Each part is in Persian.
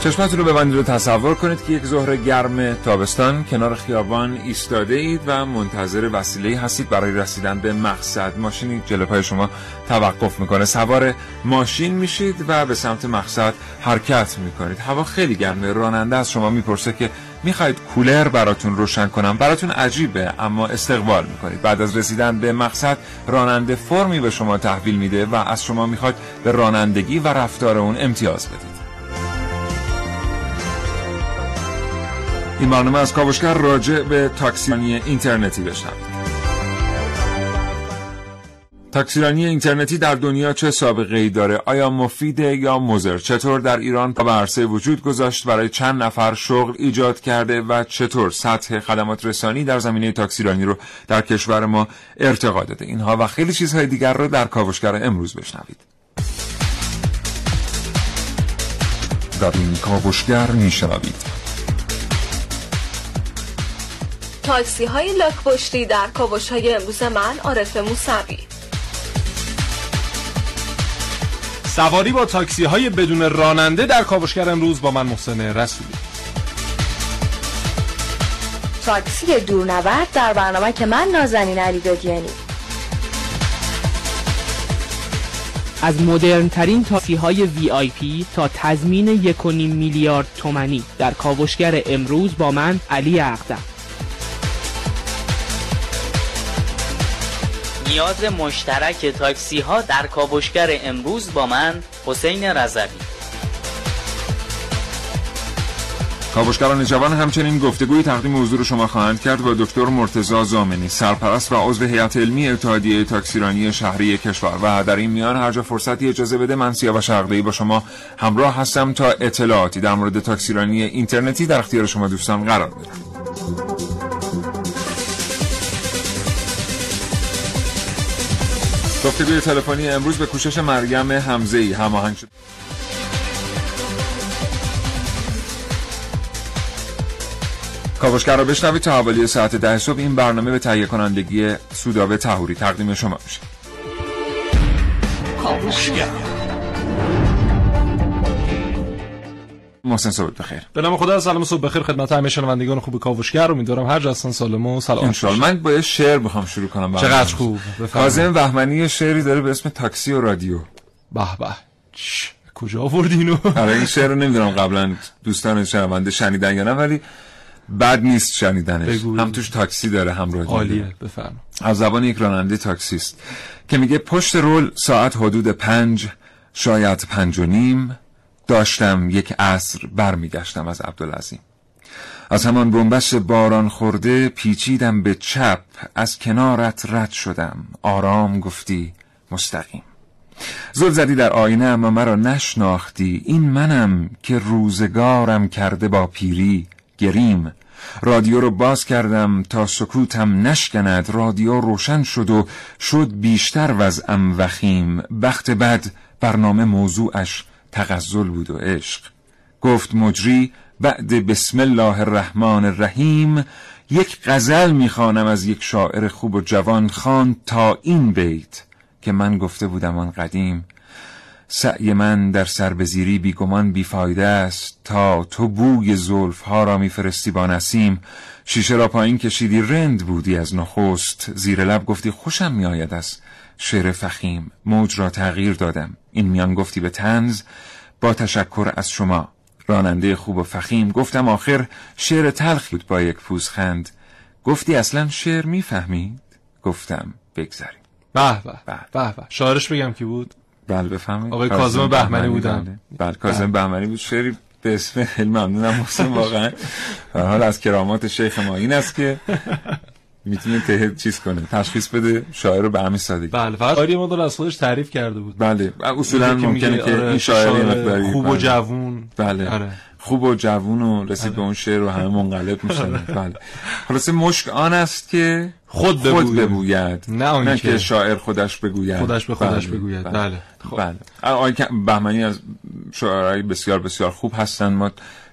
چشمتون رو ببندید و تصور کنید که یک ظهر گرم تابستان کنار خیابان ایستاده اید و منتظر وسیله هستید برای رسیدن به مقصد. ماشینی جلو پای شما توقف می‌کنه. سوار ماشین میشید و به سمت مقصد حرکت می‌کنید. هوا خیلی گرمه. راننده از شما می‌پرسه که می‌خواید کولر براتون روشن کنم؟ براتون عجیبه اما استقبال می‌کنید. بعد از رسیدن به مقصد راننده فرمی به شما تحویل میده و از شما می‌خواد به رانندگی و رفتار اون امتیاز بدید. این برنامه از کاوشگر راجع به تاکسیرانی اینترنتی بشنوید تاکسیرانی اینترنتی در دنیا چه سابقه ای داره؟ آیا مفیده یا مزر؟ چطور در ایران به عرصه وجود گذاشت برای چند نفر شغل ایجاد کرده و چطور سطح خدمات رسانی در زمینه تاکسیرانی رو در کشور ما ارتقا داده؟ اینها و خیلی چیزهای دیگر رو در کاوشگر امروز بشنوید. در این کاوشگر میشنوید تاکسی های لاک در کاوش های امروز من عارف موسوی. سواری با تاکسی های بدون راننده در کاوشگر امروز با من محسن رسولی. تاکسی دورنورد در برنامه که من نازنین علی دادیانی. از مدرن ترین تاکسی های وی آی پی تا تضمین یک میلیارد تومنی در کاوشگر امروز با من علی اقدم. نیاز مشترک تاکسی ها در کاوشگر امروز با من حسین رضوی. کاوشگران جوان همچنین گفتگوی تقدیم حضور شما خواهند کرد با دکتر مرتزا زامنی سرپرست و عضو هیئت علمی اتحادیه تاکسیرانی شهری کشور. و در این میان هر جا فرصتی اجازه بده من و شرقی با شما همراه هستم تا اطلاعاتی در مورد تاکسیرانی اینترنتی در اختیار شما دوستان قرار بدم. گفتگوی تلفنی امروز به کوشش مریم حمزه ای هماهنگ شد. کاوشگر را بشنوید تا حوالی ساعت ده صبح. این برنامه به تهیه کنندگی سودابه تهوری تقدیم شما میشه. محسن صبح بخیر. به نام خدا سلام صبح بخیر خدمت همه شنوندگان خوب کاوشگر. امیدوارم هر جا هستن سالم و سلام ان من با یه شعر می‌خوام شروع کنم. چقدر خوب. کاظم بهمنی شعری داره به اسم تاکسی و رادیو. به به. کجا آوردی اینو؟ آره این شعر رو نمی‌دونم قبلا دوستان شنونده شنیدن یا نه ولی بد نیست شنیدنش. هم توش تاکسی داره هم رادیو عالیه. بفرم از زبان یک راننده تاکسیست که میگه پشت رول ساعت حدود پنج شاید پنج و نیم. داشتم یک عصر برمیگشتم از عبدالعظیم. از همان بنبست باران خورده پیچیدم به چپ از کنارت رد شدم. آرام گفتی مستقیم. زل زدی در آینه اما مرا نشناختی. این منم که روزگارم کرده با پیری گریم. رادیو رو باز کردم تا سکوتم نشکند. رادیو روشن شد و شد بیشتر وضعم وخیم. بخت بد برنامه موضوعش تغزل بود و عشق. گفت مجری بعد بسم الله الرحمن الرحیم یک غزل می‌خوانم از یک شاعر خوب و جوان خان تا این بیت که من گفته بودم آن قدیم. سعی من در سربزیری بیگمان بیفایده است تا تو بوی زلف ها را میفرستی با نسیم. شیشه را پایین کشیدی رند بودی از نخست. زیر لب گفتی خوشم میآید است شعر فخیم. موج را تغییر دادم. این میان گفتی به تنز با تشکر از شما. راننده خوب و فخیم گفتم آخر شعر تلخ بود با یک پوزخند. گفتی اصلا شعر می‌فهمید؟ گفتم بگذاریم. به به به به شاعرش بگم کی بود؟ بله بفهمید آقای کاظم بهمنی بودن. بله, بله، کاظم بهمنی بود. شعری به اسم خیلی ممنونم محسن واقعا. حال از کرامات شیخ ما این است که می‌تونه ته چیز کنه تشخیص بده شاعر رو به همین سادگی بله فقط آری مدل از خودش تعریف کرده بود. بله اصولا ممکنه که آره این شاعر خوب و جوون. بله. آره. خوب و جوون و رسید به اون شعر و همه منقلب میشن. بله. خلاصه مشک آن است که خود خود بگوید. بگوید. نه آنکه که شاعر خودش بگوید. خودش به خودش بگوید. بله. خب. بله. آقای کم- بهمنی از شاعرای بسیار بسیار خوب هستن ما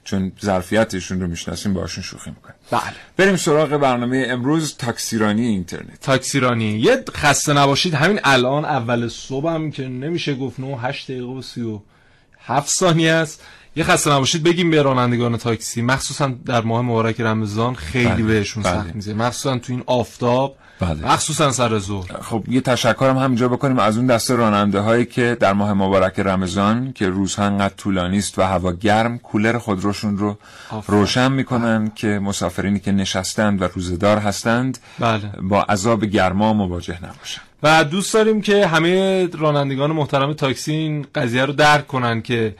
چون ظرفیتشون رو می‌شناسیم باشون شوخی می‌کنیم. بله. بریم سراغ برنامه امروز تاکسیرانی اینترنت. تاکسیرانی. یه خسته نباشید همین الان اول صبحم که نمیشه گفت 9 8 دقیقه و 37 ثانیه است. یه خسته نباشید بگیم به رانندگان تاکسی مخصوصا در ماه مبارک رمضان خیلی بله، بهشون بله. سخت میزه مخصوصا تو این آفتاب بله. مخصوصا سر ظهر خب یه تشکرم همینجا بکنیم از اون دسته راننده هایی که در ماه مبارک رمضان که روزها انقدر طولانی است و هوا گرم کولر خودروشون رو. روشن می‌کنن که مسافرینی که نشستند و روزدار هستند بله با عذاب گرما مواجه نباشن و دوست داریم که همه رانندگان محترم تاکسی این قضیه رو درک کنن که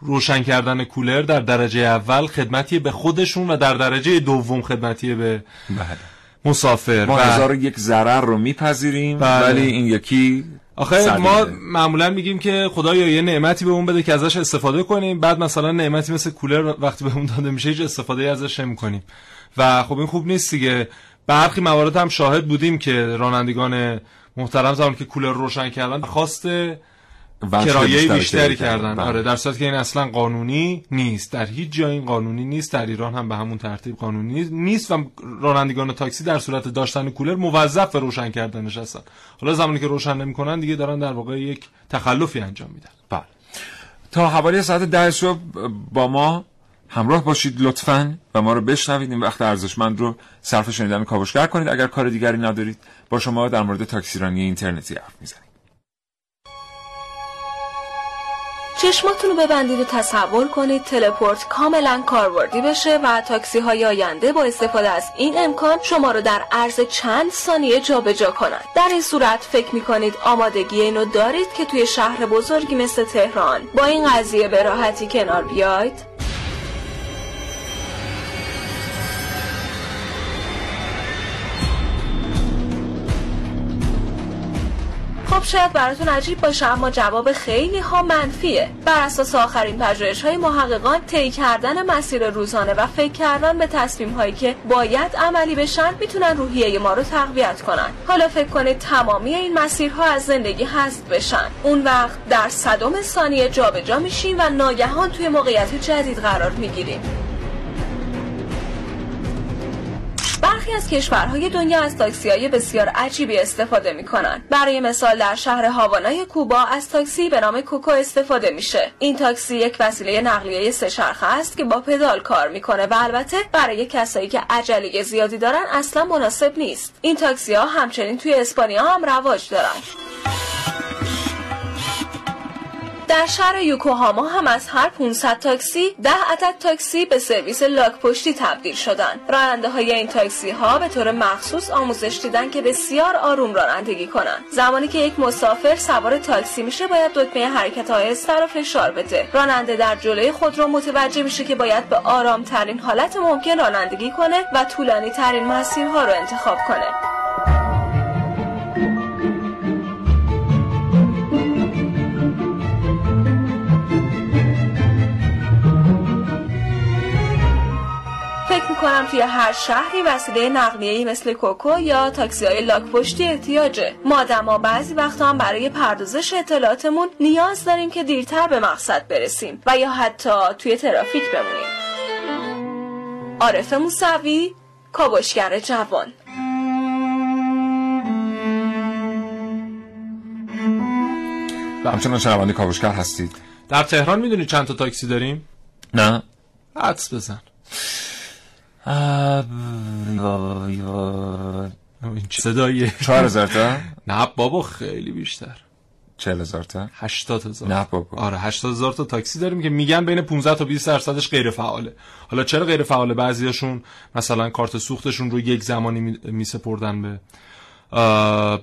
روشن کردن کولر در درجه اول خدمتی به خودشون و در درجه دوم خدمتی به بله مسافر ما هزار و یک ضرر رو میپذیریم بله. ولی این یکی آخه. ما معمولا میگیم که خدایا یه نعمتی بهمون بده که ازش استفاده کنیم بعد مثلا نعمتی مثل کولر وقتی بهمون داده میشه هیچ استفاده ازش نمی کنیم و خب این خوب نیست دیگه برخی موارد هم شاهد بودیم که رانندگان محترم زمان که کولر روشن کردن خواست وجه کرایه بیشتر بیشتری کردن. کردن. بله. آره در صورتی که این اصلا قانونی نیست. در هیچ جای این قانونی نیست. در ایران هم به همون ترتیب قانونی نیست. و رانندگان تاکسی در صورت داشتن کولر موظف به روشن کردنش هستن. حالا زمانی که روشن نمی‌کنن دیگه دارن در واقع یک تخلفی انجام میدن. بله. تا حوالی ساعت ده صبح با ما همراه باشید لطفا و ما رو بشنوید. این وقت ارزشمند رو صرف شنیدن کاوشگر کنید. اگر کار دیگری ندارید با شما در مورد تاکسیرانی اینترنتی حرف می‌زنیم. چشماتون رو ببندید و تصور کنید تلپورت کاملا کاربردی بشه و تاکسی های آینده با استفاده از این امکان شما رو در عرض چند ثانیه جابجا کنند. در این صورت فکر می‌کنید آمادگی اینو دارید که توی شهر بزرگی مثل تهران. با این قضیه به راحتی کنار بیاید. خب شاید براتون عجیب باشه اما جواب خیلی ها منفیه. بر اساس آخرین پژوهش های محققان طی کردن مسیر روزانه و فکر کردن به تصمیم هایی که باید عملی بشن می‌تونن روحیه ما رو تقویت کنن. حالا فکر کنید تمامی این مسیرها از زندگی حذف بشن. اون وقت در صدم ثانیه جابجا میشیم و ناگهان توی موقعیت جدید قرار می‌گیریم. برخی از کشورهای دنیا از تاکسی بسیار عجیبی استفاده می کنن. برای مثال در شهر هاوانای کوبا از تاکسی به نام کوکو استفاده میشه. این تاکسی یک وسیله نقلیه سه چرخه است که با پدال کار می‌کنه و البته برای کسایی که عجله زیادی دارن اصلا مناسب نیست. این تاکسی ها همچنین توی اسپانیا هم رواج دارن. در شهر یوکوهاما هم از هر 500 تاکسی 10 عدد تاکسی به سرویس لاک پشتی تبدیل شدن راننده های این تاکسی ها به طور مخصوص آموزش دیدن که بسیار آروم رانندگی کنند. زمانی که یک مسافر سوار تاکسی میشه باید دکمه حرکت آهسته رو فشار بده. راننده در جلوی خود رو متوجه میشه که باید به آرام ترین حالت ممکن رانندگی کنه و طولانی ترین مسیرها رو انتخاب کنه. می‌کنم توی هر شهری وسیله نقلیه‌ای مثل کوکو یا تاکسی های لاک پشتی احتیاجه. ما دما بعضی وقتا هم برای پردازش اطلاعاتمون نیاز داریم که دیرتر به مقصد برسیم و یا حتی توی ترافیک بمونیم. عارف موسوی کاوشگر جوان. و همچنان شنونده کاوشگر هستید. در تهران می‌دونی چند تا تاکسی داریم؟ نه. حدس بزن. این صداییه چهار هزار تا؟ نه بابا خیلی بیشتر. چهل هزار تا؟ 80 هزار. نه بابا. آره 80 هزار تا تاکسی داریم که میگن بین 15 تا 20 درصدش غیر فعاله. حالا چرا غیر فعاله؟ بعضیاشون مثلا کارت سوختشون رو یک زمانی می- میسپردن به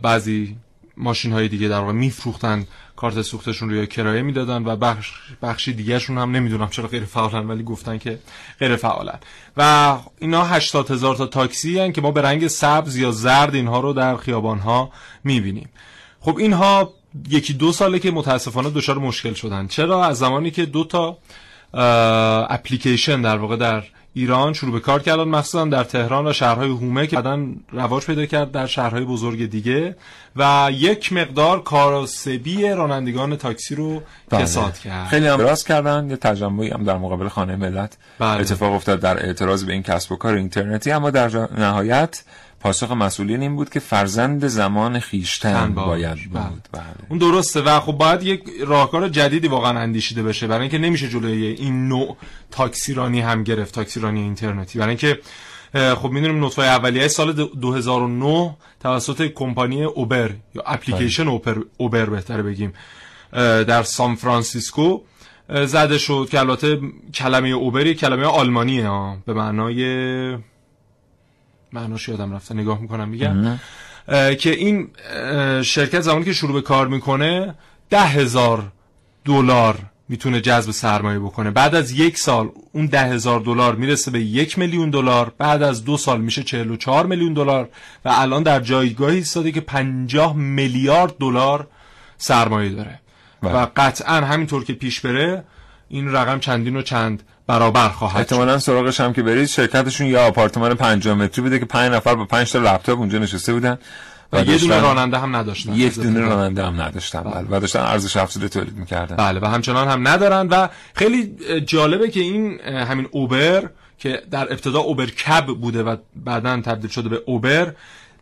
بعضی ماشین های دیگه در واقع میفروختن. کارت سوختشون رو یا کرایه می‌دادن و بخش بخشی دیگهشون هم نمی‌دونم چرا غیر فعالن ولی گفتن که غیر فعالن. و اینا 80 هزار تا تاکسی هن که ما به رنگ سبز یا زرد اینها رو در خیابان ها می‌بینیم. خب اینها یکی دو ساله که متاسفانه دچار مشکل شدن. چرا؟ از زمانی که دو تا اپلیکیشن در واقع در ایران شروع به کار کردن مخصوصا در تهران و شهرهای هومه که بعدا رواج پیدا کرد در شهرهای بزرگ دیگه و یک مقدار کاراسبی رانندگان تاکسی رو بله. کساد کرد خیلی هم راست کردن یه تجمعی هم در مقابل خانه ملت بله. اتفاق افتاد در اعتراض به این کسب و کار اینترنتی اما در نهایت پاسخ مسئولین این بود که فرزند زمان خیشتن. باید بله. بود بله. اون درسته و خب باید یک راهکار جدیدی واقعا اندیشیده بشه برای اینکه نمیشه جلوی این نوع تاکسیرانی هم گرفت تاکسیرانی اینترنتی برای اینکه خب می‌دونیم نطفه اولیه سال دو- 2009 توسط کمپانی اوبر یا اپلیکیشن اوبر, اوبر بهتره بگیم در سان فرانسیسکو زده شد که البته کلمه اوبر کلمه آلمانیه ها به معنای معناش یادم رفته. نگاه می‌کنم میگم. که این شرکت زمانی که شروع به کار می‌کنه ده هزار دلار می‌تونه جذب سرمایه بکنه. بعد از یک سال اون ده هزار دلار می‌رسه به یک میلیون دلار. بعد از دو سال میشه 44 میلیون دلار. و الان در جایگاهی ایستاده که 50 میلیارد دلار سرمایه داره. بله. و قطعا همینطور که پیش بره این رقم چندین و چند برابر خواهد احتمالا سراغش هم که برید شرکتشون یه آپارتمان 50 متری بوده که 5 نفر با 5 تا لپتاپ اونجا نشسته بودن و یه دونه راننده هم نداشتن. یک دونه راننده هم نداشتن. بله. و داشتن ارزش افزوده تولید می‌کردن. بله. و همچنان هم ندارن و خیلی جالبه که این همین اوبر که در ابتدا اوبر کب بوده و بعدا تبدیل شده به اوبر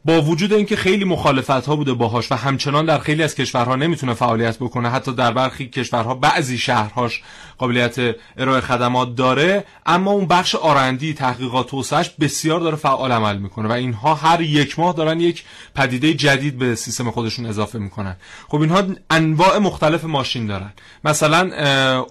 با وجود اینکه خیلی مخالفت ها بوده باهاش و همچنان در خیلی از کشورها نمی‌تونه فعالیت بکنه حتی در برخی کشورها بعضی شهرهاش قابلیت ارائه خدمات داره اما اون بخش R&D تحقیقات توسعه‌ش بسیار داره فعال عمل می‌کنه و اینها هر یک ماه دارن یک پدیده جدید به سیستم خودشون اضافه می‌کنن. خب اینها انواع مختلف ماشین دارن. مثلا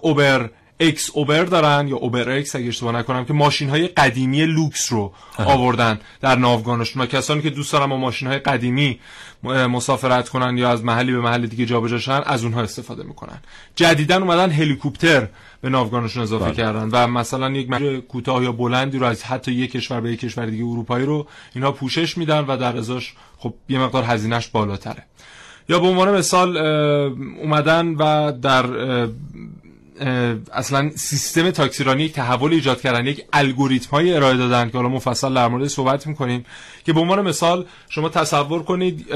Uber X Uber دارن یا Uber X اگه اشتباه نکنم که ماشین های قدیمی لوکس رو آوردن در ناوگانشون. و کسانی که دوست دارن با ماشین های قدیمی مسافرت کنن یا از محلی به محل دیگه جابجا شن از اونها استفاده می‌کنن. جدیدا اومدن هلیکوپتر به ناوگانشون اضافه کردن و مثلا یک مسیر کوتاه یا بلندی رو از حتی یک کشور به یک کشور دیگه اروپایی رو اینها پوشش میدن و در ازاش خب یه مقدار هزینهش بالاتره. یا به عنوان مثال اومدن و در اصلا سیستم تاکسیرانی یک تحول ایجاد کردن یک الگوریتم های ارائه دادن که حالا مفصل در مورد صحبت می‌کنیم که به عنوان مثال شما تصور کنید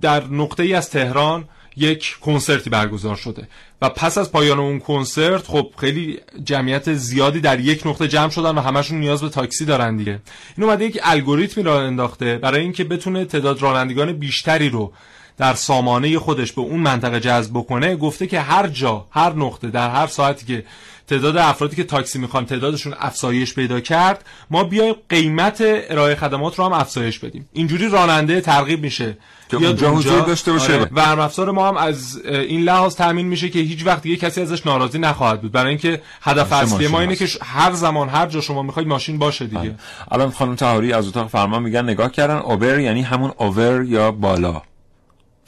در نقطه ای از تهران یک کنسرتی برگزار شده و پس از پایان اون کنسرت خب خیلی جمعیت زیادی در یک نقطه جمع شدن و همشون نیاز به تاکسی دارن دیگه. این اومده یک الگوریتمی را انداخته برای اینکه بتونه تعداد رانندگان بیشتری رو در سامانه خودش به اون منطقه جذب بکنه گفته که هر جا هر نقطه در هر ساعتی که تعداد افرادی که تاکسی می‌خوان تعدادشون افزایش پیدا کرد ما بیایم قیمت ارائه خدمات رو هم افزایش بدیم. اینجوری راننده ترغیب میشه. که اونجا حضور داشته باشه. آره. و افزار ما هم از این لحاظ تامین میشه که هیچ وقت دیگه کسی ازش ناراضی نخواهد بود. برای اینکه هدف اصلی ما اینه که هر زمان هر جا شما می‌خواید ماشین باشه دیگه. الان خانم تهاری از اتاق فرمان میگن نگاه کردن اوبر یعنی همون اوور یا بالا.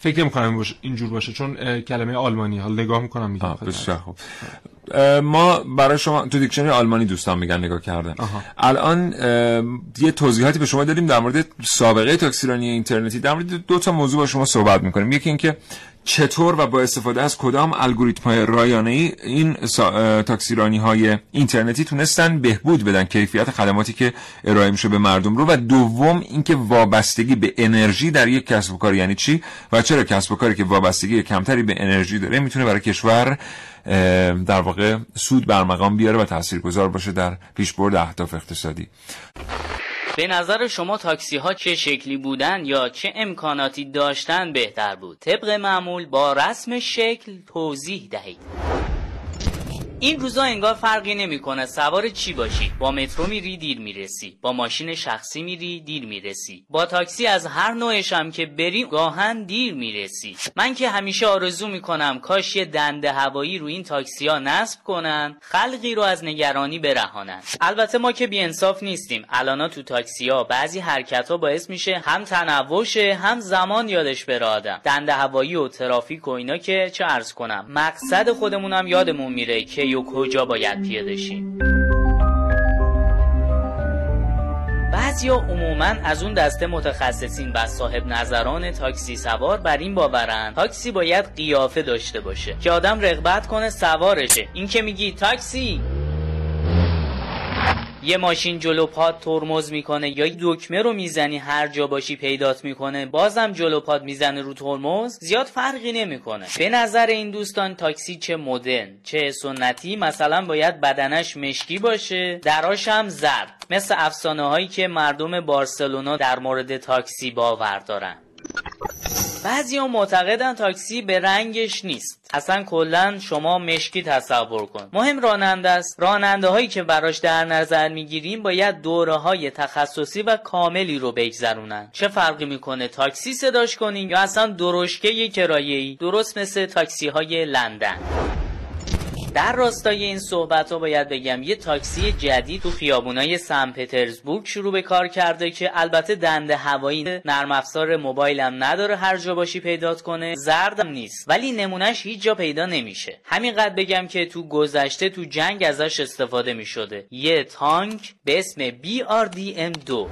فکر نمی‌کنم باشه اینجور باشه چون کلمه آلمانی حالا نگاه می‌کنم میگم بسیار خوب. ما برای شما تو دیکشنری آلمانی دوستان میگن نگاه کردن. آها. الان اه، یه توضیحاتی به شما دادیم در مورد سابقه تاکسیرانی اینترنتی. در مورد دو تا موضوع با شما صحبت می‌کنیم. یکی اینکه چطور و با استفاده از کدام الگوریتم های رایانه ای این تاکسیرانی های اینترنتی تونستن بهبود بدن؟ کیفیت خدماتی که ارائه میشه به مردم رو. و دوم اینکه وابستگی به انرژی در یک کسب و کار یعنی چی؟ و چرا کسب و کاری که وابستگی کمتری به انرژی داره می‌تونه برای کشور در واقع سود بر مقام بیاره و تاثیرگذار باشه در پیشبرد اهداف اقتصادی. به نظر شما تاکسی ها چه شکلی بودن یا چه امکاناتی داشتن بهتر بود؟ طبق معمول با رسم شکل توضیح دهید. این روزا انگار فرقی نمی‌کنه. سوار چی باشی؟ با مترو میری دیر می‌رسی. با ماشین شخصی میری دیر می‌رسی. با تاکسی از هر نوعش هم که بری گاهن دیر می‌رسی. من که همیشه آرزو می‌کنم کاش یه دنده هوایی رو این تاکسی ها نصب کنن خلقی رو از نگرانی برهانن. البته ما که بیانصاف نیستیم. الانا تو تاکسی ها بعضی حرکت ها باعث میشه هم تنوع هم زمان یادش بره آدم. دنده هوایی و ترافیک و اینا که چه ارز کنم. مقصد خودمونم یادمون میره که و کجا باید پیاده شیم. بعضیا عموما از اون دسته متخصصین و صاحب نظران تاکسی سوار بر این باورن تاکسی باید قیافه داشته باشه که آدم رغبت کنه سوارشه. این که میگی تاکسی؟ یه ماشین جلو پاد ترمز می‌کنه یا دکمه رو می‌زنی هر جا باشی پیدات می‌کنه بازم جلو پاد می‌زنه رو ترمز زیاد فرقی نمی‌کنه. به نظر این دوستان تاکسی چه مدرن چه سنتی مثلا باید بدنش مشکی باشه دراش هم زرد. مثل افسانه هایی که مردم بارسلونا در مورد تاکسی باور دارن. بعضی ها معتقدن تاکسی به رنگش نیست. اصلا کلا شما مشکی تصور کن. مهم راننده است. راننده هایی که براش در نظر می‌گیریم باید دوره های تخصصی و کاملی رو بگذرونن. چه فرقی می‌کنه تاکسی صداش کنین یا اصلا درشکه کرایه‌ای؟ درست مثل تاکسی های لندن. در راستای این صحبت ها باید بگم یه تاکسی جدید تو خیابونای سن پترزبورگ شروع به کار کرده که البته دنده هوایی نرم افزار موبایلم نداره هر جا باشی پیدات کنه زردم نیست ولی نمونهش هیچ جا پیدا نمیشه. همینقدر بگم که تو گذشته تو جنگ ازش استفاده می‌شده. یه تانک به اسم BRDM2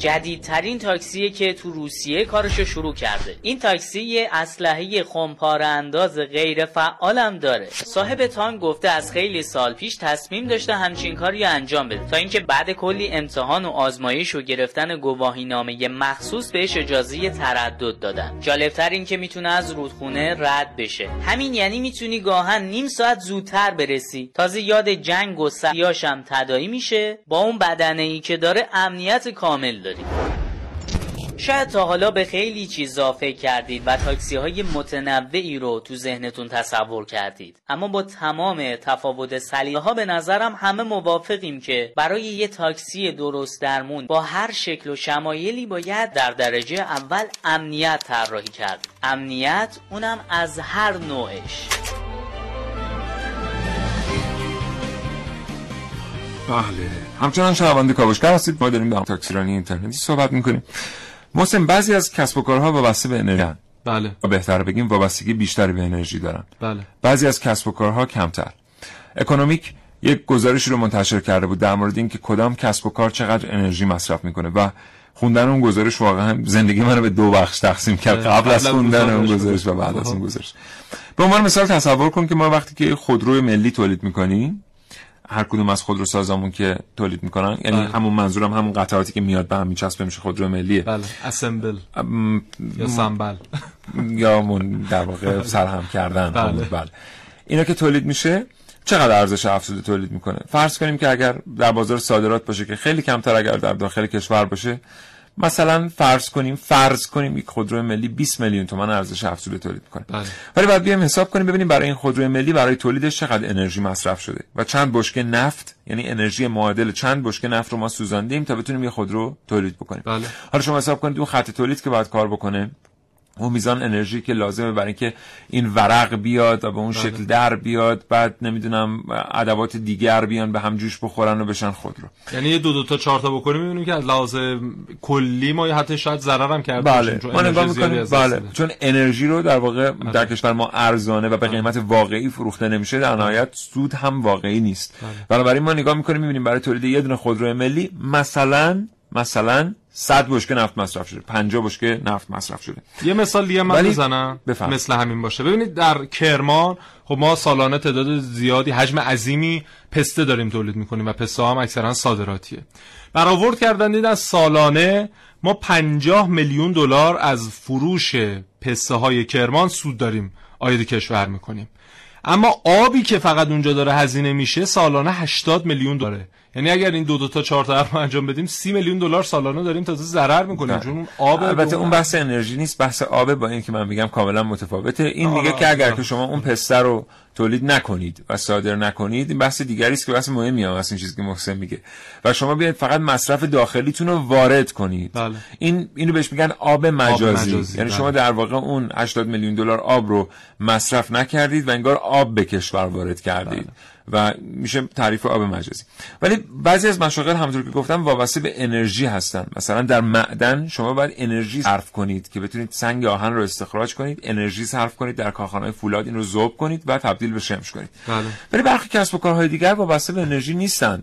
جدیدترین تاکسیه که تو روسیه کارشو شروع کرده. این تاکسی یه اسلحه خمپاره انداز غیر فعالم داره. صاحب تانک گفته از خیلی سال پیش تصمیم داشته همچین کاری انجام بده. تا اینکه بعد کلی امتحان و آزمایش و گرفتن گواهی نامه مخصوص بهش اجازه تردد دادن. جالبتر این که می‌تونه از رودخونه رد بشه. همین یعنی می‌تونی گاهن نیم ساعت زودتر برسی. تازه یاد جنگ و سیاشم تدایی میشه با اون بدنه ای که داره امنیت کامل داره. شاید تا حالا به خیلی چیزا فکر کردید و تاکسی های متنوعی رو تو ذهنتون تصور کردید. اما با تمام تفاوت سلیقه ها به نظرم همه موافقیم که برای یه تاکسی درست درمون با هر شکل و شمایلی باید در درجه اول امنیت طراحی کرد. امنیت اونم از هر نوعش. بله. همچنان شنونده کاوشگر هستید. ما داریم با تاکسیرانی اینترنتی صحبت می‌کنیم. محسن بعضی از کسب و کارها وابسته به انرژی بله. و بهتر بگیم وابستگی بیشتری به انرژی دارن. بله. بعضی از کسب و کارها کمتر. اکونومیک یک گزارشی رو منتشر کرده بود در مورد اینکه کدام کسب و کار چقدر انرژی مصرف می‌کنه و خوندن اون گزارش واقعا زندگی منو به دو بخش تقسیم کرد. قبل از خوندن اون گزارش. و بعد از اون گزارش. به عنوان مثال تصور کن که ما وقتی که خودروی ملی تولید می‌کنیم هر کدوم از خودرو سازامون که تولید می‌کنن یعنی بله. همون منظورم همون قطعاتی که میاد به هم میچسبه میشه خودرو ملیه. بله. اسمبل ام، یا سنبل. یا من در واقع سرهم کردن. بله. همون، بله. اینا که تولید میشه چقدر ارزش افزوده تولید می‌کنه؟ فرض کنیم که اگر در بازار صادرات باشه که خیلی کمتر اگر در داخل کشور باشه مثلا فرض کنیم فرض کنیم یک خودرو ملی 20 میلیون تومان ارزش افزوده تولید می‌کنه بله. ولی بعد بیایم حساب کنیم ببینیم برای این خودروی ملی برای تولیدش چقدر انرژی مصرف شده و چند بشکه نفت یعنی انرژی معادل چند بشکه نفت رو ما سوزاندیم تا بتونیم یه خودرو تولید بکنیم بله. حالا شما حساب کنید اون خط تولید که باید کار بکنه اون میزان انرژی که لازمه برای اینکه این ورق بیاد و به اون شکل در بیاد بعد نمی‌دونم ادوات دیگر بیان به هم جوش بخورن و بشن خودرو یعنی یه دو دو تا چهار تا بکنیم می‌بینیم که از لحاظ کلی ما حتی شاید ضرر هم کرده بله. چون ما نگاه می‌کنیم. بله. چون انرژی رو در واقع در کشور ما ارزانه و به قیمت واقعی فروخته نمیشه در نهایت سود هم واقعی نیست. بنابراین ما نگاه می‌کنیم می‌بینیم برای تولید یه دونه خودرو ملی مثلا مثلا 100 بشکه نفت مصرف شده. 50 بشکه نفت مصرف شده. یه مثال دیگه من بزنم. مثل همین باشه. ببینید در کرمان خب ما سالانه تعداد زیادی حجم عظیمی پسته داریم تولید می‌کنیم و پسته هم اکثرا صادراتیه. برآورد کردن دید از سالانه ما 50 میلیون دلار از فروش پسته های کرمان سود داریم آید کشور می‌کنیم. اما آبی که فقط اونجا داره هزینه میشه سالانه 80 میلیون داره یعنی اگر این دو دو تا چهار تا رو انجام بدیم 30 میلیون دلار سالانه داریم تازه ضرر می‌کنیم چون اون آب البته اون بحث انرژی نیست بحث آبه با این که من میگم کاملا متفاوته. این آه، میگه که اگر آه. که شما اون پسته رو تولید نکنید و صادر نکنید این بحث دیگری است که بحث مهمی هم از این چیزی که محسن میگه. و شما بیاید فقط مصرف داخلیتون رو وارد کنید. بله. این اینو بهش میگن آب مجازی, مجازی، یعنی بله. شما در واقع اون 80 میلیون دلار آب رو مصرف نکردید و انگار آب به کشور وارد کردید. و میشه تعریف آب مجازی. ولی بعضی از مشاغل همونطور که گفتم وابسته به انرژی هستن. مثلا در معدن شما باید انرژی صرف کنید که بتونید سنگ آهن رو استخراج کنید انرژی صرف کنید در کارخانه فولاد این رو ذوب کنید و تبدیل به شمش کنید. بله. ولی برخی کسب و کارهای دیگر وابسته به انرژی نیستن.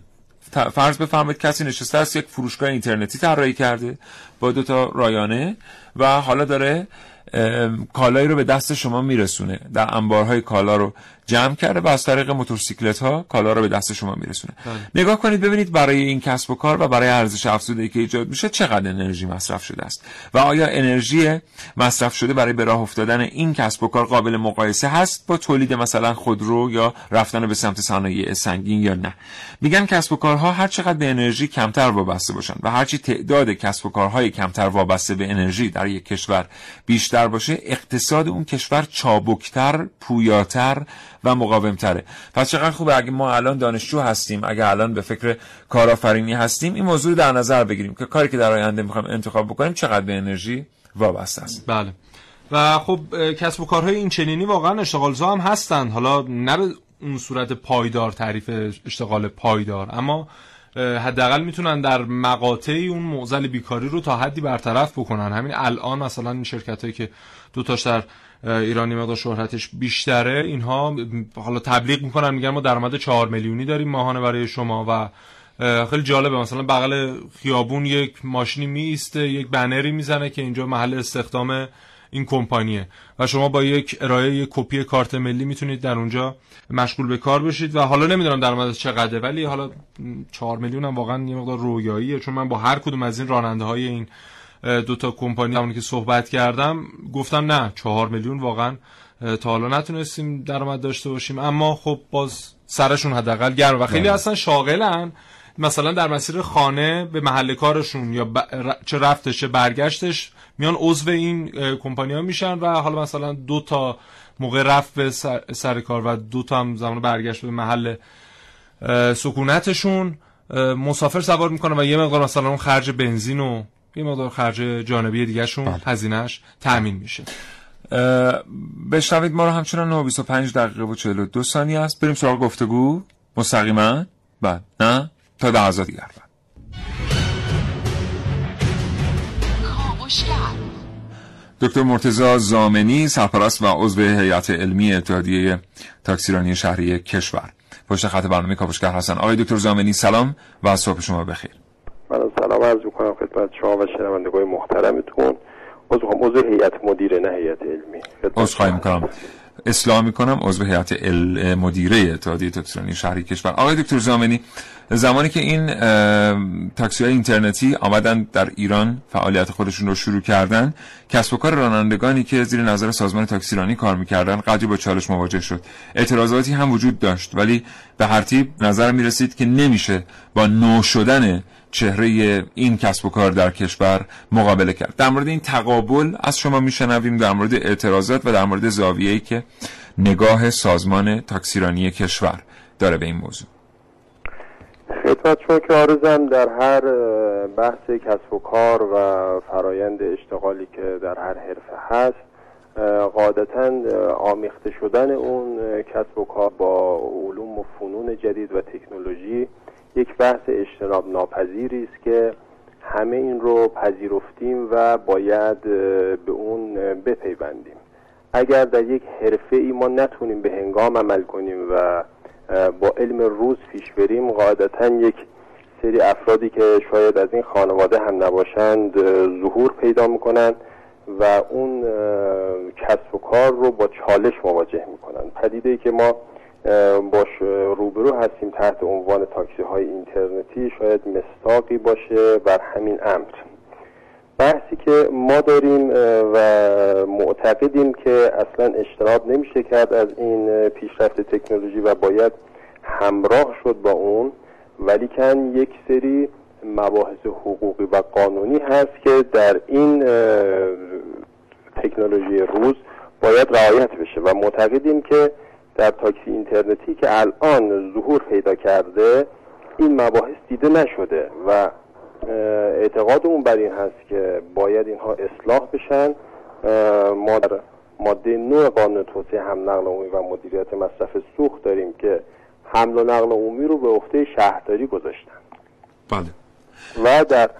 فرض بفرمایید کسی نشسته است یک فروشگاه اینترنتی طراحی کرده با دو تا رایانه و حالا داره کالایی رو به دست شما میرسونه. در انبارهای کالا رو جمع کرده و از طریق موتورسیکلت ها کالا رو به دست شما میرسونه. بله. نگاه کنید ببینید برای این کسب و کار و برای ارزش افزوده که ایجاد میشه چقدر انرژی مصرف شده است. و آیا انرژی مصرف شده برای به راه افتادن این کسب و کار قابل مقایسه هست با تولید مثلا خودرو یا رفتن به سمت صنایع سنگین یا نه؟ میگن کسب و کارها هر چقدر به انرژی کمتر وابسته باشن و هرچی تعداد کسب و کارهای کمتر وابسته به انرژی در یک کشور بیشتر باشه اقتصاد اون کشور چابکتر پویاتر و مقاومتره. پس چقدر خوبه اگه ما الان دانشجو هستیم اگه الان به فکر کارآفرینی هستیم این موضوع در نظر بگیریم که کاری که در آینده می‌خوایم انتخاب بکنیم چقدر به انرژی وابسته است. بله. و خب کسب و کارهای این چنینی واقعا اشتغالزا هم هستن. حالا نه به اون صورت پایدار تعریف اشتغال پایدار اما حداقل می‌تونن در مقاطعی اون معضل بیکاری رو تا حدی برطرف بکنن. همین الان مثلا این شرکت هایی که دو تاش در ایرانی مقدار شهرتش بیشتره اینها حالا تبلیغ می‌کنن میگن ما درآمد 4 میلیونی داریم ماهانه برای شما و خیلی جالبه. مثلا بغل خیابون یک ماشینی میسته یک بنری می‌زنه که اینجا محل استخدام این کمپانیه. و شما با یک ارائه یک کپی کارت ملی می‌تونید در اونجا مشغول به کار بشید و حالا نمی‌دونم درآمدش چقدره ولی حالا 4 میلیون هم واقعا یه مقدار رویاییه. چون من با هر کدوم از این راننده های این دو تا کمپانی همونی که صحبت کردم گفتم نه 4 میلیون واقعا تا حالا نتونستیم درآمد داشته باشیم. اما خب باز سرشون حداقل گرم و خیلی بله. اصلا شاغلن. مثلا در مسیر خانه به محل کارشون یا چه رفتش چه برگشتش میان عضو این کمپانی ها میشن و حالا مثلا دو تا موقع رفت به سر, کار و دو تا هم زمان برگشت به محل سکونتشون مسافر سوار می‌کنن و یه مقدار مثلا اون خرج بنزین و یه مقدار خرج جانبی دیگه شون بله. هزینهش تأمین میشه. بشنوید ما رو همچنان 925 دقیقه و 42 ثانیه است. بریم سراغ گفتگو. مستقیما؟ بعد نه؟ تا لحظات دیگر دکتر مرتزا زامنی سرپرست و عضو هیئت علمی اتحادیه تاکسیرانی شهری کشور. پشت خط برنامه کاوشگر هستن. آقای دکتر زامنی سلام و صبح شما بخیر. من سلام عرض می‌کنم خدمت شما و شنوندگان محترمتون. عضو عضو هیئت مدیره نه هیئت علمی. عضو خواهی می‌کنم. اصلاح می‌کنم عضو هیئت مدیره اتحادیه تاکسیرانی شهری کشور. آقای دکتر زامنی زمانی که این تاکسی های اینترنتی آمدن در ایران فعالیت خودشون رو شروع کردن کسب و کار رانندگانی که زیر نظر سازمان تاکسیرانی کار می‌کردن قدری با چالش مواجه شد. اعتراضاتی هم وجود داشت ولی به هر تیب نظر می‌رسید که نمیشه با نو شدن چهره این کسب و کار در کشور مقابله کرد. در مورد این تقابل از شما میشنویم در مورد اعتراضات و در مورد زاویه‌ای که نگاه سازمان تاکسیرانی کشور داره به این موضوع. خدمت شما که آرزم در هر بحث کسب و کار و فرایند اشتغالی که در هر حرفه هست قاعدتا آمیخته شدن اون کسب و کار با علوم و فنون جدید و تکنولوژی یک بحث اجتناب ناپذیری است که همه این رو پذیرفتیم و باید به اون بپیوندیم. اگر در یک حرفه ای ما نتونیم به هنگام عمل کنیم و با علم روز پیش بریم قاعدتا یک سری افرادی که شاید از این خانواده هم نباشند ظهور پیدا می‌کنند و اون کسب و کار رو با چالش مواجه می‌کنن پدیده ای که ما باش روبرو هستیم تحت عنوان تاکسی های اینترنتی شاید مستاقی باشه بر همین امر. بحثی که ما داریم و معتقدیم که اصلا اجتناب نمیشه کرد از این پیشرفت تکنولوژی و باید همراه شد با اون ولی کن یک سری مباحث حقوقی و قانونی هست که در این تکنولوژی روز باید رعایت بشه. و معتقدیم که در تاکسی اینترنتی که الان ظهور پیدا کرده این مباحث دیده نشده و اعتقادمون بر این هست که باید اینها اصلاح بشن. ما در ماده نوع قانون توسعه هم نقل عمومی و مدیریت مصرف سوخت داریم که حمل و نقل عمومی رو به عهده شهرداری گذاشتن. بله. و در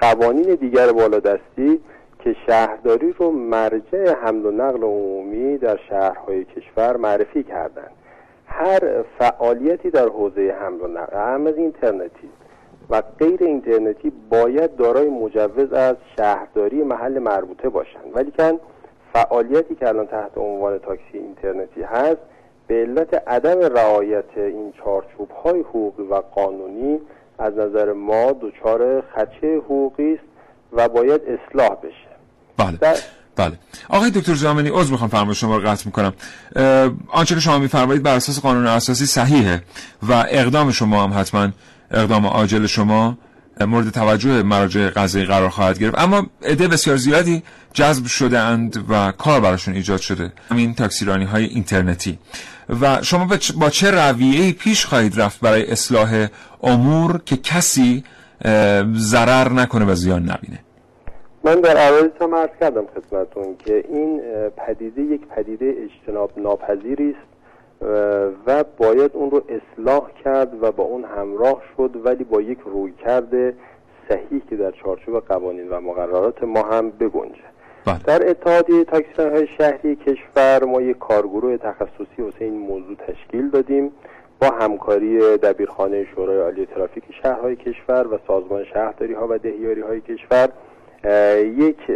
قوانین دیگر بالادستی که شهرداری رو مرجع حمل و نقل عمومی در شهرهای کشور معرفی کردند. هر فعالیتی در حوزه حمل و نقل هم از اینترنتی و غیر اینترنتی باید دارای مجوز از شهرداری محل مربوطه باشند. ولی کن فعالیتی که الان تحت عنوان تاکسی اینترنتی هست به علت عدم رعایت این چارچوب های حقوقی و قانونی از نظر ما دچار خدشه حقوقی است و باید اصلاح بشه. بله. بله. آقای دکتر زامنی عذر می‌خوام فرمایش شما رو قطع می‌کنم. آنچه که شما میفرمایید بر اساس قانون اساسی صحیحه و اقدام شما هم حتما اقدام عاجل شما مورد توجه مراجع قضایی قرار خواهد گرفت. اما عده بسیار زیادی جذب شده اند و کار براشون ایجاد شده. همین تاکسیرانی های اینترنتی. و شما با چه رویه پیش خواهید رفت برای اصلاح امور که کسی ضرر نکنه و زیان نبینه؟ من در اول هم عرض کردم خدمتون که این پدیده یک پدیده اجتناب ناپذیری است و باید اون رو اصلاح کرد و با اون همراه شد ولی با یک روی کرده صحیح که در چارچوب قوانین و مقررات ما هم بگنجه بله. در اتحادیه تاکسی های شهری کشور ما یک کارگروه تخصصی واسه این موضوع تشکیل دادیم با همکاری دبیرخانه شورای عالی ترافیک شهرهای کشور و سازمان شهرداری ها و دهیاری های کشور یک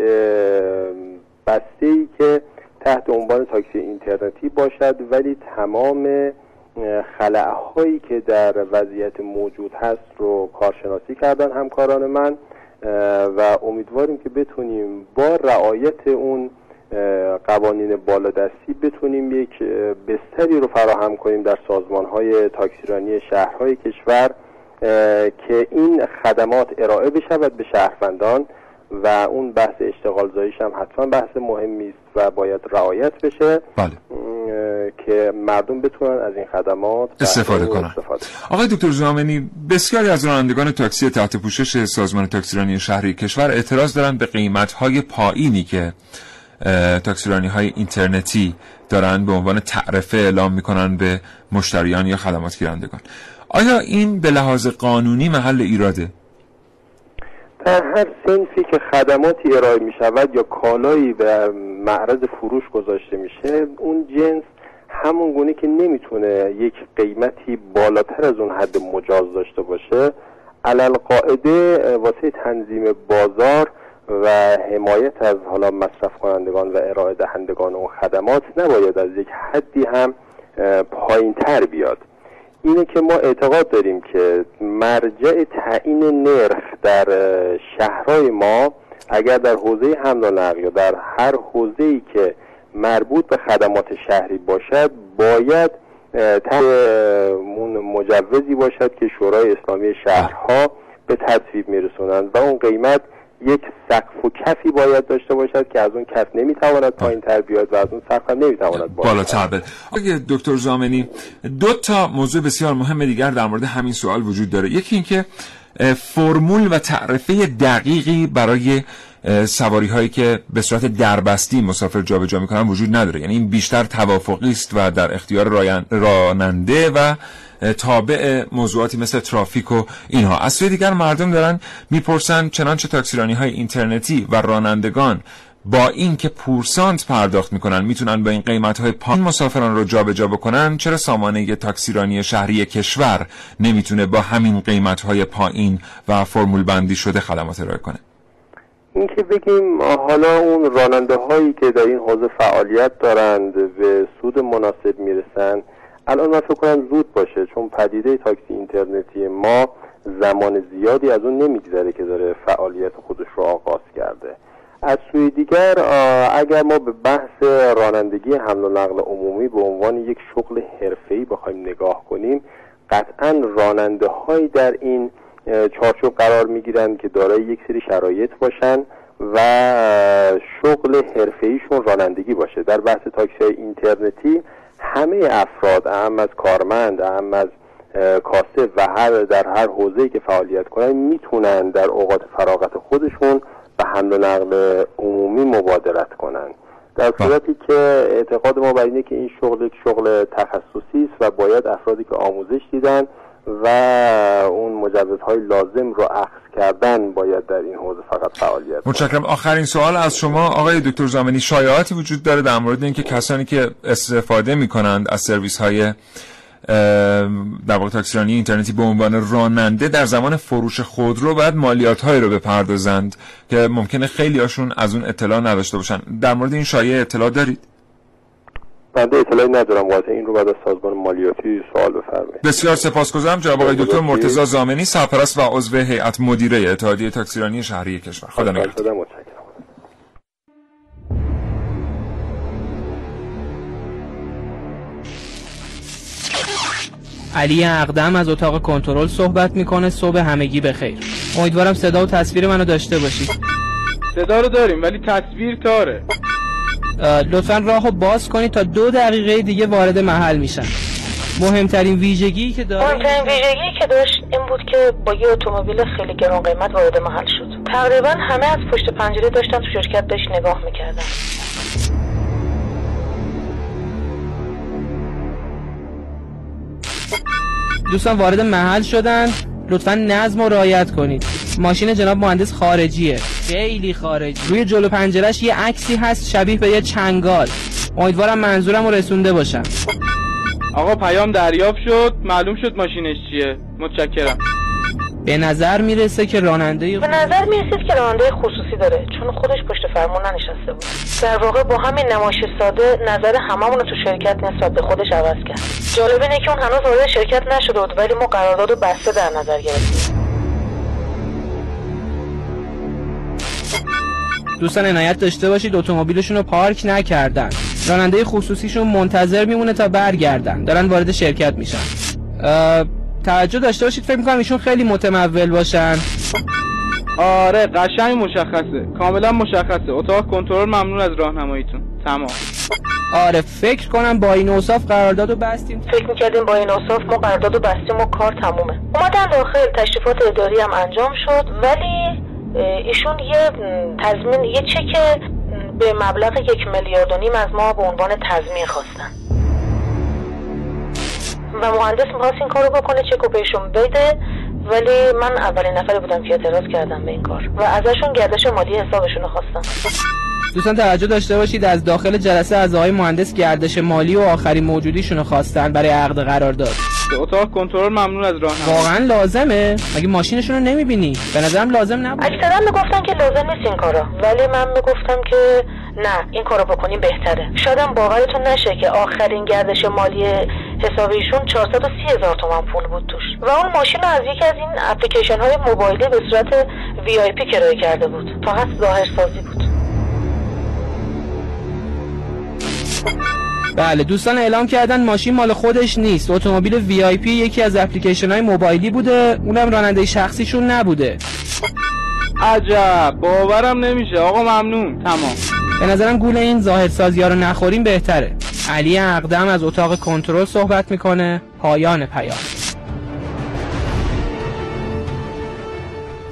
بسته ای که تحت عنوان تاکسی اینترنتی باشد ولی تمام خلعهایی که در وضعیت موجود هست رو کارشناسی کردن همکاران من و امیدواریم که بتونیم با رعایت اون قوانین بالادستی بتونیم یک بستری رو فراهم کنیم در سازمان های تاکسیرانی شهرهای کشور که این خدمات ارائه بشود به شهروندان. و اون بحث اشتغال زاییش هم حتما بحث مهمی است و باید رعایت بشه بله. که مردم بتونن از این خدمات استفاده کنن استفاده. آقای دکتر زامنی بسیاری از رانندگان تاکسی تحت پوشش سازمان تاکسیرانی شهری کشور اعتراض دارند به قیمت های پایینی که تاکسیرانی های اینترنتی دارند به عنوان تعرفه اعلام می‌کنن به مشتریان یا خدمات گیرندگان آیا این به لحاظ قانونی محل ایراده در هر سنفی که خدماتی ارائه می شود یا کالایی به معرض فروش گذاشته میشه اون جنس همون گونه که نمی‌تونه یک قیمتی بالاتر از اون حد مجاز داشته باشه. علل قاعده واسه تنظیم بازار و حمایت از حالا مصرف کنندگان و ارائه دهندگان اون خدمات نباید از یک حدی هم پایین تر بیاد. اینه که ما اعتقاد داریم که مرجع تعیین نرخ در شهرهای ما اگر در حوزه حمل و نقل یا در هر حوزه ای که مربوط به خدمات شهری باشد باید اون مجوزی باشد که شورای اسلامی شهرها به تصویب میرسونند و اون قیمت یک سقف و کفی باید داشته باشد که از اون کف نمی‌تواند پایین تر بیاد و از اون سقف هم نمی‌تواند بالاتر بره. دکتر زامنی دو تا موضوع بسیار مهم دیگر در مورد همین سوال وجود داره. یکی اینکه فرمول و تعرفه دقیقی برای سواری هایی که به صورت دربستی مسافر جابجا می‌کنن وجود نداره. یعنی این بیشتر توافقی است و در اختیار راننده و تابع موضوعاتی مثل ترافیک و اینها. از سوی دیگر مردم دارن می‌پرسن چنانچه تاکسیرانی های اینترنتی و رانندگان با اینکه پورسانت پرداخت می‌کنن می‌تونن با این قیمت های پایین مسافران رو جابجا جا بکنن چرا سامانه تاکسیرانی شهری کشور نمی‌تونه با همین قیمت های پایین و فرمول بندی شده خدمات ارائه کنه؟ اینکه بگیم حالا اون راننده هایی که در این حوزه فعالیت دارند به سود مناسب می‌رسن الان من فکر کنم زود باشه چون پدیده تاکسی اینترنتی ما زمان زیادی از اون نمیگذره که داره فعالیت خودش رو آغاز کرده. از سوی دیگر اگر ما به بحث رانندگی حمل و نقل عمومی به عنوان یک شغل حرفه‌ای بخوایم نگاه کنیم قطعا راننده هایی در این چارچوب قرار می‌گیرند که دارای یک سری شرایط باشن و شغل حرفه‌ایشون رانندگی باشه. در بحث تاکسی اینترنتی همه افراد اهم از کارمند اهم از کاسب و هر در هر حوزه‌ای که فعالیت کنن می‌تونن در اوقات فراغت خودشون به حمل و نقل عمومی مبادرت کنن در بله. صورتی که اعتقاد ما بر اینه که این شغل یک شغل تخصصی است و باید افرادی که آموزش دیدن و اون مجوزهای لازم رو اخذ کردن باید در این حوزه فقط فعالیت متشکرم. آخرین سوال از شما. آقای دکتر زامنی شایعاتی وجود داره در مورد اینکه کسانی که استفاده می کنند از سرویس های در واقع تاکسیرانی اینترنتی به عنوان راننده در زمان فروش خودرو باید مالیات هایی رو بپردازند که ممکنه خیلی هاشون از اون اطلاع نداشته باشن. در مورد این شایعه اطلاع دارید؟ بنده اطلاعی ندارم واضح این رو بعد از سازمان مالیاتی سوال بفرمایید. بسیار سپاسگزارم جناب آقای دکتر مرتضی زامنی سرپرست و عضو هیئت مدیره اتحادیه تاکسیرانی شهری کشور. خدا نگهدار. علی اقدم از اتاق کنترل صحبت می‌کنه. صبح همگی بخیر. امیدوارم صدا و تصویر منو داشته باشید. صدا رو داریم ولی تصویر تاره. لطفا راهو باز کنید تا دو دقیقه دیگه وارد محل میشن. مهمترین ویژگی که داره مهمترین ویژگی که داشت این بود که با یه اتومبیل خیلی گران قیمت وارد محل شد. تقریبا همه از پشت پنجره داشتن تو شرکت بهش نگاه می‌کردن. دوستان وارد محل شدن. لطفا نظم و رعایت کنید. ماشین جناب مهندس خارجیه. خیلی خارجی. روی جلو پنجرش یه عکسی هست شبیه به یه چنگال. امیدوارم منظورم رو رسونده باشم. آقا پیام دریافت شد. معلوم شد ماشینش چیه. متشکرم. به نظر می‌رسه که راننده به نظر می‌رسید که راننده خصوصی داره. چون خودش پشت فرمون ننشسته بود. در واقع با همین نمایش ساده نظر هممون رو تو شرکت نسبت به خودش عوض کرد. جالب اینه که اون هنوز وارد شرکت نشده بود ولی ما قرارداد و بسته در نظر گرفتیم. دوستان عنایت داشته باشید اتومبیلشون رو پارک نکردن. راننده خصوصیشون منتظر میمونه تا برگردن. دارن وارد شرکت میشن. توجه داشته باشید فکر می‌کنم ایشون خیلی متمول باشن. آره قشنگ مشخصه. کاملا مشخصه. اتاق کنترل ممنون از راهنماییتون. تمام. آره فکر کنم با این اوصاف قراردادو بستیم. فکر می‌کردیم با این اوصاف ما قراردادو بستیم و کار تمومه. اومدن داخل تشریفات اداری هم انجام شد ولی ایشون یه تضمین یه چک به مبلغ یک میلیارد و نیم از ما به عنوان تضمین خواستن. و مهندس می‌خواست این کارو بکنه چکو بهشون بده ولی من اولین نفری بودم که اعتراض کردم به این کار. و ازشون گردش مالی حسابشون رو خواستم. دوستان توجه داشته باشید از داخل جلسه از آقای مهندس گردش مالی و آخرین موجودیشون رو خواستن برای عقد قرارداد به اتاق کنترل ممنون از راهنمایی. واقعا لازمه. مگه ماشینشون رو نمی‌بینی؟ به نظرم لازم نبود. اکثرا می‌گفتن که لازم نیست این کارا ولی من می‌گفتم که نه این کارو بکنیم بهتره. شادم باورتون نشه که آخرین گردش مالی حسابیشون 430 هزار تومن پول بود توش. و اون ماشین رو از یکی از این اپلیکیشن های موبایلی به صورت VIP کرایه کرده بود. فقط ظاهر سازی بود. بله دوستان اعلام کردن ماشین مال خودش نیست. اتومبیل VIP یکی از اپلیکیشن های موبایلی بوده. اونم راننده شخصیشون نبوده. عجب. باورم نمیشه. آقا ممنون. تمام. به نظرم گول این ظاهر سازی ها رو نخوریم بهتره. علی اقدم از اتاق کنترل صحبت می‌کنه. پایان پیام.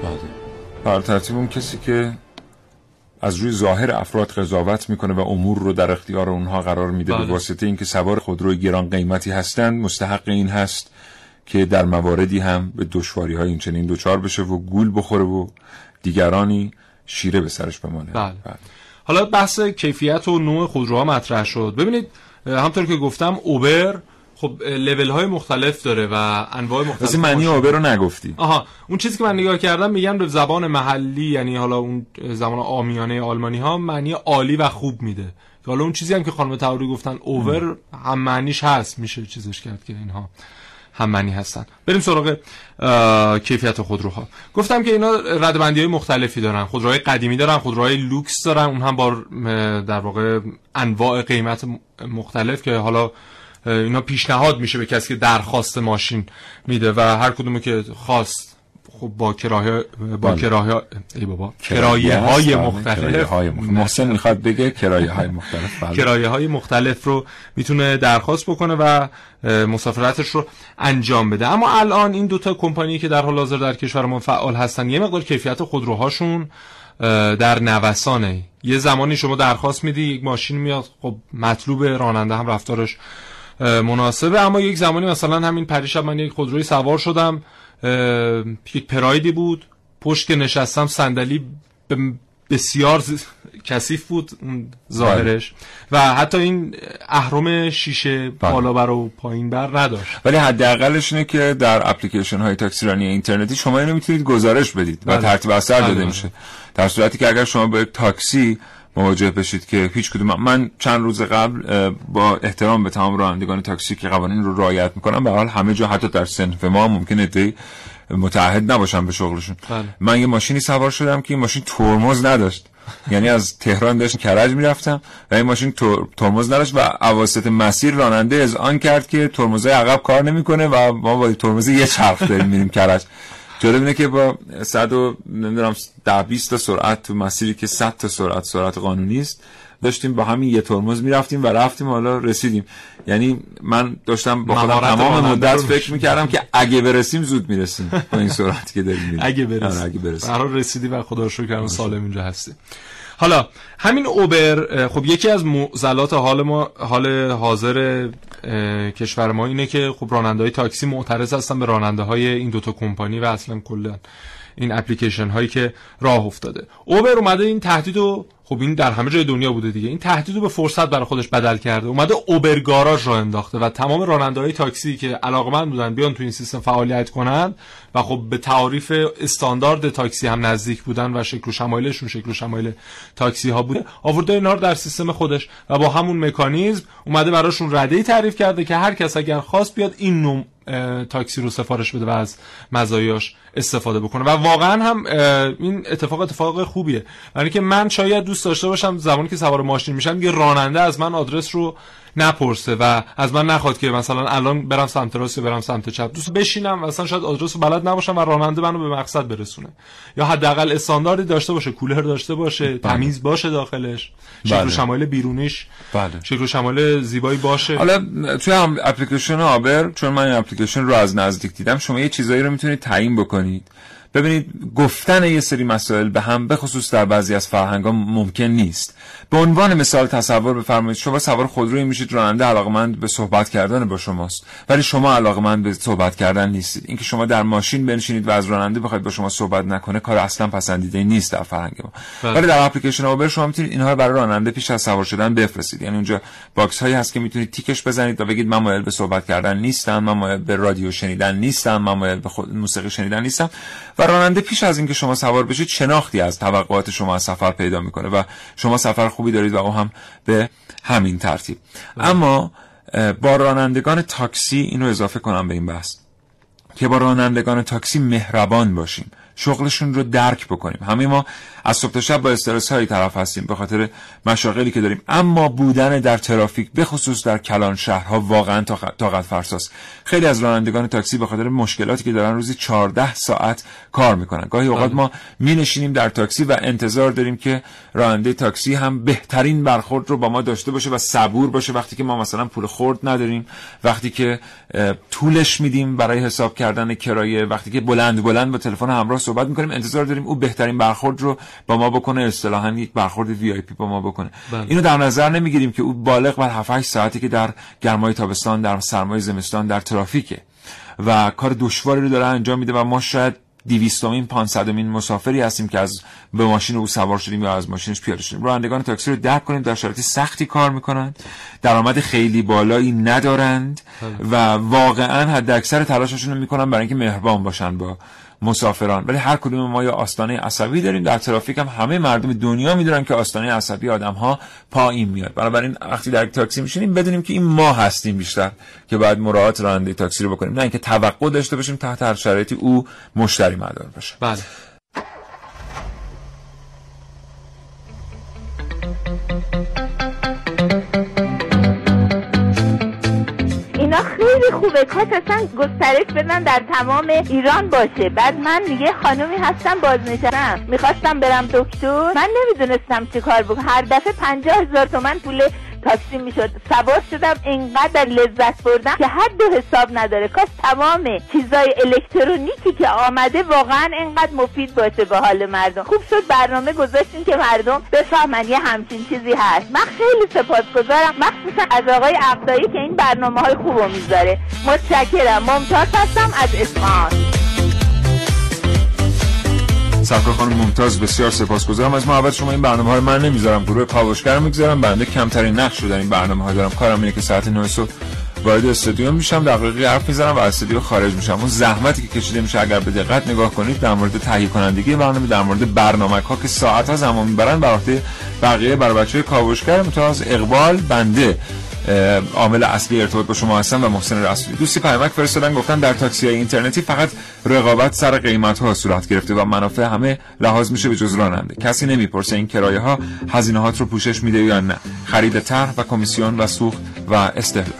بله. بر ترتیب اون کسی که از روی ظاهر افراد قضاوت می‌کنه و امور رو در اختیار اونها قرار میده بله. به واسطه اینکه سوار خودروی گران قیمتی هستند مستحق این هست که در مواردی هم به دشواری های این چنین دوچار بشه و گول بخوره و دیگرانی شیره به سرش بمانه بله. بله. حالا بحث کیفیت و نوع خودروها مطرح شد ببینید همطور که گفتم اوبر خب لول های مختلف داره و انواع مختلف معنی اوبر رو نگفتی. آها اون چیزی که من نگاه کردم میگن به زبان محلی یعنی حالا اون زبان آمیانه آلمانی ها معنی عالی و خوب میده. حالا اون چیزی هم که خانم تاوری گفتن اوور هم معنیش هست میشه چیزش کرد که اینها هم معنی هستن. بریم سراغ کیفیت خودروها. گفتم که اینا ردبندی های مختلفی دارن خودروهای قدیمی دارن خودروهای لوکس دارن اون هم با در واقع انواع قیمت مختلف که حالا اینا پیشنهاد میشه به کسی که درخواست ماشین میده و هر کدومو که خواست خب با کرایه با بله. کرایه ای بابا کرایه های مختلف محسن می‌خواد بگه کرایه های مختلف بله. کرایه های مختلف رو می‌تونه درخواست بکنه و مسافرتش رو انجام بده اما الان این دوتا کمپانی که در حال حاضر در کشور ما فعال هستن یه مقدار کیفیت خودروهاشون در نوسانه یه زمانی شما درخواست میدی یک ماشین میاد خب مطلوب راننده هم رفتارش مناسبه. اما یک زمانی مثلا همین پریشب من یک خودروی سوار شدم. یک پرایدی بود. پشت که نشستم صندلی به بسیار کثیف بود ظاهرش. و حتی این اهرم شیشه بله. بالا بر و پایین بر نداشت. ولی حداقلش اینه که در اپلیکیشن های تاکسی رانی اینترنتی شما اینو می‌تونید گزارش بدید و بله. ترتیب اثر بله، داده بله. میشه. در صورتی که اگر شما یک تاکسی مواجه بشید که هیچ کدوم من چند روز قبل با احترام به تمام رانندگان تاکسی که قوانین رو رعایت می‌کنن به حال همه جا حتی در صنف ما ممکنه عده‌ای متعهد نباشن به شغلشون. بله. من یه ماشینی سوار شدم که این ماشین ترمز نداشت. یعنی از تهران داشت کرج می‌رفتم و این ماشین تر- ترمز نداشت و اواسط مسیر راننده از آن کرد که ترمزهای عقب کار نمی‌کنه و ما با ترمز یه چرخ داریم میریم کرج. جالب اینه که با 100 و نمی‌دونم 10 20 تا سرعت تو مسیری که 100 تا سرعت سرعت قانونی است داشتیم با همین یه ترمز می‌رفتیم و رفتیم حالا رسیدیم. یعنی من داشتم با خودم تمام مدت فکر می‌کردم که اگه برسیم زود می‌رسیم با این سرعتی که داریم. میریم اگه آره، برسیم. اگه برسیم حال رسیدی و خدا رو شکر سالم اینجا هستی. حالا همین اوبر خب یکی از معضلات حال ما حال حاضر کشور ما اینه که خب راننده های تاکسی معترض هستن به راننده های این دوتا کمپانی و اصلا کلا این اپلیکیشن هایی که راه افتاده. اوبر اومده این تهدید رو خب این در همه جای دنیا بوده دیگه. این تهدید رو به فرصت برای خودش بدل کرده. اومده اوبر گاراژ راه انداخته و تمام راننده های تاکسی که علاقمند بودن بیان تو این سیستم فعالیت کنند و خب به تعاریف استاندارد تاکسی هم نزدیک بودن و شکل و شمایلشون شکل و شمایل تاکسی ها بوده آورده اینا رو در سیستم خودش و با همون مکانیزم اومده براشون رده ای تعریف کرده که هر کس اگر خواست بیاد این نوع تاکسی رو سفارش بده و از مزایاش استفاده بکنه. و واقعا هم این اتفاق اتفاق خوبیه. برای که من شاید دوست داشته باشم زمانی که سوار ماشین میشم یه راننده از من آدرس رو نپرسه و از من نخواد که مثلا الان برم سمت راست یا برم سمت چپ. دوست بشینم مثلا شاید آدرس رو بلد نباشم و راننده منو به مقصد برسونه. یا حداقل استانداردی داشته باشه کولر داشته باشه تمیز باشه داخلش شکل و بله. شمایل بیرونیش بله. شکل و شمایل زیبایی باشه. حالا توی هم اپلیکیشن آبر چون من این اپلیکیشن رو از نزدیک دیدم شما یه چیزایی رو می‌تونید تعیین بکنید. ببینید گفتن یه سری مسائل به هم به خصوص در بعضی از فرهنگ ممکن نیست. به عنوان مثال تصور بفرمایید شما سوار خودروی میشید راننده علاقمند به صحبت کردن با شماست. ولی شما علاقمند به صحبت کردن نیستید. اینکه شما در ماشین بنشینید و از راننده بخواید با شما صحبت نکنه کار اصلا پسندیده نیست در فرهنگ ما. بله. ولی در اپلیکیشن Uber شما می‌تونید اینها رو برای راننده پیش از سوار شدن بفرستید. یعنی اونجا box هایی هست که می‌تونید تیکش بزنید و بگید من مایل به صحبت کردن نیستم من مایل به رادیو شنیدن نیستم من مایل به خود موسیقی شنیدن نیستم. و راننده پیش از اینکه شما سوار بشید شناختی از توقعات شما از سفر پیدا می‌کنه و شما سفر خوبی دارید و او هم به همین ترتیب. اما اه، با رانندگان تاکسی اینو اضافه کنم به این بحث که با رانندگان تاکسی مهربان باشیم. شغلشون رو درک بکنیم. همه ما از صبح تا شب با استرس هایی طرف هستیم به خاطر مشاغلی که داریم. اما بودن در ترافیک به خصوص در کلان شهرها واقعا طاقت فرساست. خیلی از رانندگان تاکسی به خاطر مشکلاتی که دارن روزی 14 ساعت کار می‌کنن. گاهی اوقات ما می نشینیم در تاکسی و انتظار داریم که راننده تاکسی هم بهترین برخورد رو با ما داشته باشه و صبور باشه وقتی که ما مثلا پول خورد نداریم وقتی که طولش میدیم برای حساب کردن کرایه وقتی که بلند بلند با تلفن همراه صحبت می‌کنیم. انتظار داریم او بهترین برخورد رو با ما بکنه اصطلاحا یک برخورد وی آی پی با ما بکنه. بله. اینو در نظر نمی‌گیریم که او بالغ بر 7 8 ساعتی که در گرمای تابستان در سرمای زمستان در ترافیکه و کار دشواری رو داره انجام میده و ما شاید دیویستمین پانصدمین مسافری هستیم که از به ماشین او سوار شدیم یا از ماشینش پیاده شدیم. رانندگان تاکسی رو درک کنیم در شرایط سختی کار می‌کنند. درآمد خیلی بالایی ندارند و واقعا حد اکثر تلاششون رو می‌کنن برای اینکه مهربان باشن با مسافران. ولی هر کدوم ما یا آستانه عصبی داریم. در ترافیک هم همه مردم دنیا می‌دونن که آستانه عصبی آدم ها پایین میاد. بنابراین وقتی در تاکسی میشینیم بدونیم که این ما هستیم بیشتر که باید مراعات راننده تاکسی رو بکنیم. نه اینکه توقع داشته باشیم تحت هر شرایطی او مشتری مدار باشه. بله. خیلی خوبه. کاش اصلا گسترش بدن در تمام ایران باشه. بعد من یه خانومی هستم بازنشستم. می‌خواستم برم دکتر. من نمی‌دونستم چی کار بکنم. هر دفعه پنجاه هزار تومن پول تاکسی می‌شد. سوار شدم اینقدر لذت بردم که حد و حساب نداره. کاش تمام چیزای الکترونیکی که آمده واقعا اینقدر مفید باشه به حال مردم. خوب شد برنامه گذاشتین که مردم بفهمن یه همچین چیزی هست. من خیلی سپاسگزارم. مخصوصا از آقای عقدایی که این برنامه های خوبو می‌ذاره. متشکرم. ممتاز هستم از اصفهان. سفر خانم ممتاز بسیار سپاسگزارم. از محبت شما این برنامه های من نمی‌ذارم. گروه کاوشگر می‌گذارم. بنده کمترین نقش رو در این برنامه ها دارم. کارم اینه که ساعت 9 صبح وارد استودیو میشم دقیقی حرف می‌زنم و از استودیو خارج میشم. اون زحمتی که کشیده میشه اگر به دقت نگاه کنید در مورد تهیه کنندگی برنامه در مورد برنامه ها که ساعت ها زمان می‌برن بر بقیه بر بچه کاوشگر متواز اقبال بنده. عامل اصلی ارتباط با شما هستم و محسن رسولی. دوستی پیامک فرستادن گفتن در تاکسی های اینترنتی فقط رقابت سر قیمت ها صورت گرفته و منافع همه لحاظ میشه به جز راننده. کسی نمی‌پرسه این کرایه ها هزینه هات رو پوشش میده یا نه. خرید طرح و کمیسیون و سوخت و استهلاک.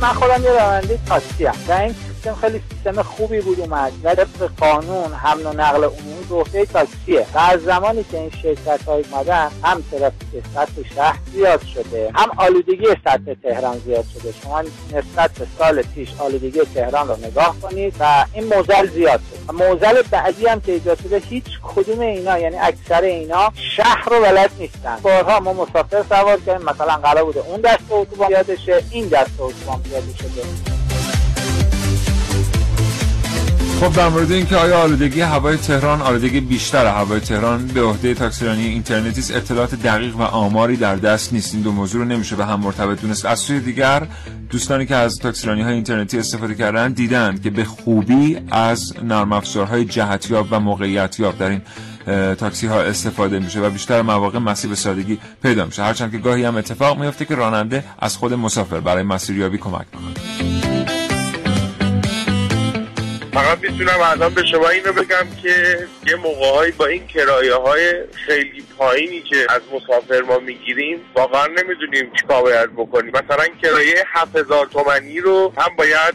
من خودم یه راننده تاکسی هم و این سیستم خیلی سیستم خوبی بود اومد. و قانون حمل و نقل عمومی. عهده تاکسیه و از زمانی که این شرکت های اومدن هم ترافیک سطح شهر زیاد شده هم آلودگی سطح تهران زیاد شده. شما نسبت به سال پیش آلودگی تهران رو نگاه کنید و این موزل زیاد شد و موزل بعدی هم که ایجاد شده هیچ کدوم اینا یعنی اکثر اینا شهر رو بلد نیستن. بارها ما مسافر سوار کردیم مثلا قرار بوده اون دست اتوبان پیاده شه این دست اتوبان پیاده شده خب در مورد اینکه آیا آلودگی هوای تهران آلودگی بیشتر هوای تهران به عهده تاکسیرانی اینترنتی اطلاعات دقیق و آماری در دست نیست. این دو موضوع رو نمیشه به هم مرتبط دونست. از سوی دیگر دوستانی که از تاکسیرانی های اینترنتی استفاده کردن دیدند که به خوبی از نرم افزارهای جهتیاب و موقعیتیاب در این تاکسی ها استفاده میشه و بیشتر مواقع مسیر به سادگی پیدا میشه. هرچند که گاهی هم اتفاق میفته که راننده از خود مسافر برای مسیریابی کمک کنه فقط می‌تونم الان به شما اینو بگم که یه موقعهایی با این کرایه های خیلی پایینی که از مسافر ما می‌گیریم واقعا نمی‌دونیم چیکار باید بکنیم. مثلا کرایه 7000 تومانی رو هم باید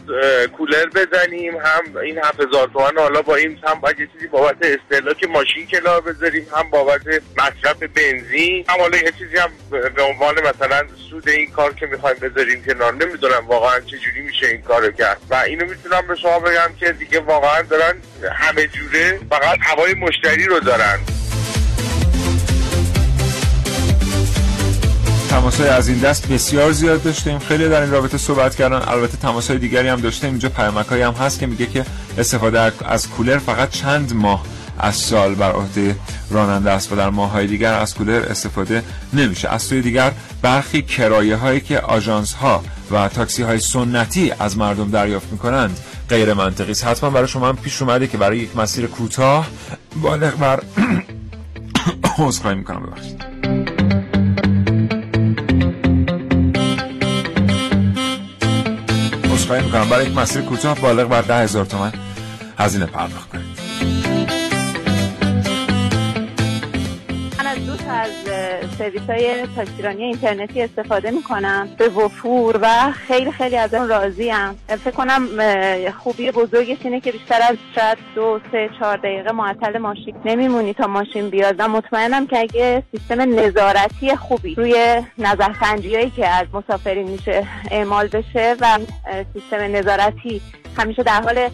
کولر بزنیم هم این 7000 تومن حالا با این هم باید چیزی بابت استهلاک ماشین کنار بذاریم هم بابت مصرف بنزین هم حالا یه چیزی هم به عنوان مثلا سود این کار که می‌خوایم بذاریم کنار. نمی‌دونم واقعا چجوری میشه این کارو کرد. و اینو می‌تونم به شما بگم که دیگه واقعا دارن همه جوره فقط هوای مشتری رو دارن. تماسای از این دست بسیار زیاد داشتیم. خیلی در این رابطه صحبت کردن. البته تماسای دیگری هم داشتیم. اینجا پیامک هم هست که میگه که استفاده از کولر فقط چند ماه از سال بر عهده راننده است و در ماهای دیگر از کولر استفاده نمیشه. از سوی دیگر برخی کرایه هایی که آژانس ها و تاکسی های سنتی از مردم دریافت می‌کنند. غیر منطقی است. حتما برای شما هم پیش اومده که برای یک مسیر کوتاه بالغ بر عذرخواهی می‌کنم. ببخشید. عذرخواهی می‌کنم. برای یک مسیر کوتاه بالغ بر ده هزار تومن هزینه پرداخت کنید. از سرویس های تاکسیرانی اینترنتی استفاده می‌کنم به وفور و خیلی خیلی از اون راضی هم. فکر کنم خوبی بزرگش اینه که بیشتر از شاید دو سه چهار دقیقه معطل ماشین نمیمونی تا ماشین بیاد و مطمئنم که اگه سیستم نظارتی خوبی روی نظرسنجی هایی که از مسافرین میشه اعمال بشه و سیستم نظارتی همیشه در حال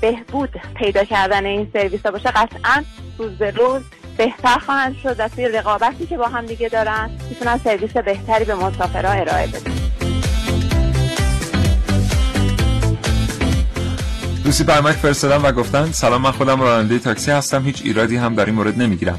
بهبود پیدا کردن این سرویس ها باشه قطعا روز به روز بهتر خواهند شد و توی رقابتی که با هم دیگه دارن می‌تونن سرویس بهتری به مسافرها ارائه بدن. دوستی برمک فرستادم و گفتن سلام من خودم راننده تاکسی هستم هیچ ایرادی هم در این مورد نمی‌گیرم.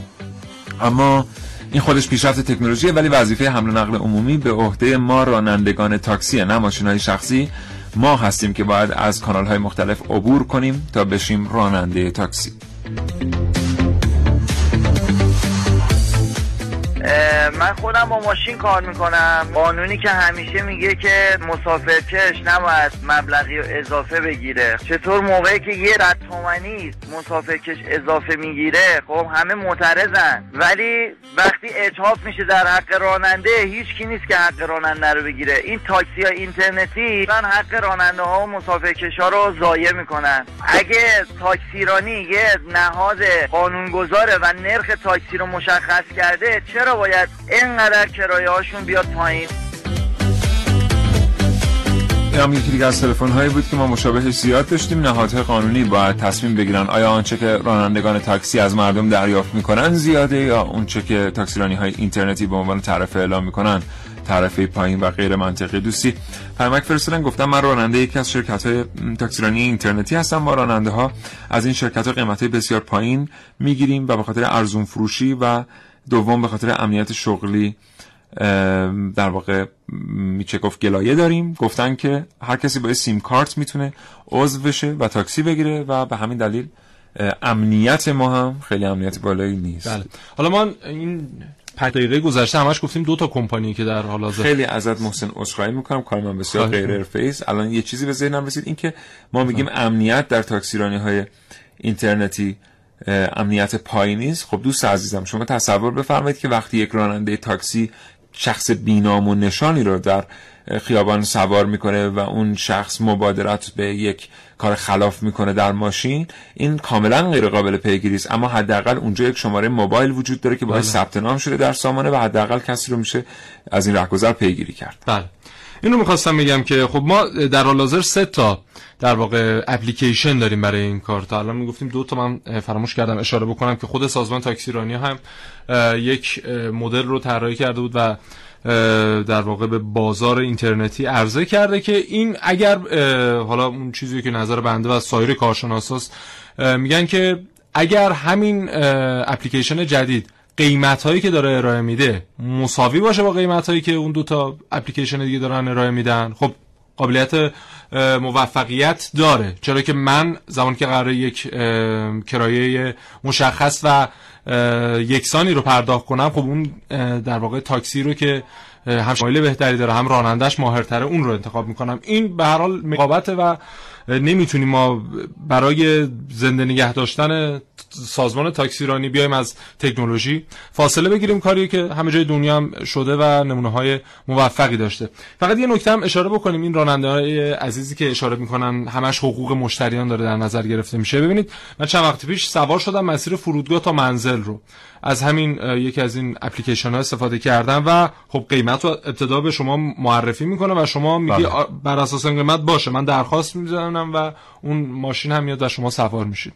اما این خودش پیشرفت تکنولوژیه ولی وظیفه حمل و نقل عمومی به عهده ما رانندگان تاکسی نه ماشین های شخصی ما هستیم که باید از کانال های مختلف عبور کنیم تا بشیم راننده تاکسی. من خودم با ماشین کار می‌کنم. قانونی که همیشه میگه که مسافرکش نباید مبلغی اضافه بگیره. چطور موقعی که یه رد تومنی مسافرکش اضافه می‌گیره؟ خب همه معترضن. ولی وقتی اجهاف میشه در حق راننده هیچ کی نیست که حق راننده رو بگیره. این تاکسی ها اینترنتی من حق راننده ها و مسافرکش ها رو ضایع می‌کنن. اگه تاکسیرانی یه نهاد قانونگذاره و نرخ تاکسی رو مشخص کرده چرا باید اینقدر کرایه هاشون بیاد پایین. این هم یکی دیگه از تلفن هایی بود که ما مشابهش زیاد داشتیم. نهادهای قانونی باید تصمیم بگیرن آیا آنچه که رانندگان تاکسی از مردم دریافت می‌کنن زیاده یا اونچه که تاکسیرانی های اینترنتی به عنوان طرف اعلام می‌کنن تعرفه پایین و غیر منطقی دوستی. پیامک فرستادن گفتم من راننده یکی از شرکت های تاکسیرانی اینترنتی هستم. ما راننده ها از این شرکت ها قیمت های بسیار پایین می‌گیریم و به خاطر ارزون فروشی و دوم به خاطر امنیت شغلی در واقع میشه گفت گلایه داریم. گفتن که هر کسی با سیم کارت می‌تونه عضو بشه و تاکسی بگیره و به همین دلیل امنیت ما هم خیلی امنیت بالایی نیست. بله. حالا ما این پنج دقیقه گذشته همش گفتیم دو تا کمپانی که در حال حاضر خیلی ازت محسن عذرخواهی می‌کنم. کار من بسیار غیر حرفه‌ای است. الان یه چیزی به ذهنم رسید این که ما میگیم امنیت در تاکسیرانی های اینترنتی امنیت پایینی است خب دوست عزیزم شما تصور بفرمایید که وقتی یک راننده تاکسی شخص بینام و نشانی رو در خیابان سوار می‌کنه و اون شخص مبادرت به یک کار خلاف می‌کنه در ماشین این کاملا غیر قابل پیگیری است. اما حداقل اونجا یک شماره موبایل وجود داره که باید بله. ثبت نام شده در سامانه و حداقل کسی رو میشه از این رهگذر پیگیری کرد. بله. اینو می‌خواستم بگم که خب ما در حال حاضر سه تا در واقع اپلیکیشن داریم برای این کار تا الان می‌گفتیم دو تا من فراموش کردم اشاره بکنم که خود سازمان تاکسیرانی هم یک مدل رو طراحی کرده بود و در واقع به بازار اینترنتی عرضه کرده که این اگر حالا اون چیزی که نظر بنده و سایر کارشناساست میگن که اگر همین اپلیکیشن جدید قیمت هایی که داره ارائه میده مساوی باشه با قیمت هایی که اون دو تا اپلیکیشن دیگه دارن ارائه میدن. خب قابلیت موفقیت داره. چرا که من زمانی که قرار یک کرایه مشخص و یکسانی رو پرداخت کنم خب اون در واقع تاکسی رو که هم شمایل بهتری داره هم رانندش ماهرتره اون رو انتخاب می‌کنم. این به هر حال مقابته و نمی‌تونیم ما برای زنده نگه داشتن سازمان تاکسیرانی بیایم از تکنولوژی فاصله بگیریم. کاری که همه جای دنیا هم شده و نمونه های موفقی داشته. فقط یه نکته هم اشاره بکنیم. این راننده های عزیزی که اشاره می‌کنن همش حقوق مشتریان داره در نظر گرفته میشه. ببینید من چند وقت پیش سوار شدم مسیر فرودگاه تا منزل. رو. از همین یکی از این اپلیکیشن ها استفاده کردم و خب قیمت رو ابتدا به شما معرفی می‌کنه و شما میگی بله. بر اساس قیمت باشه. من درخواست می‌زنم و اون ماشین هم میاد و شما سوار میشید.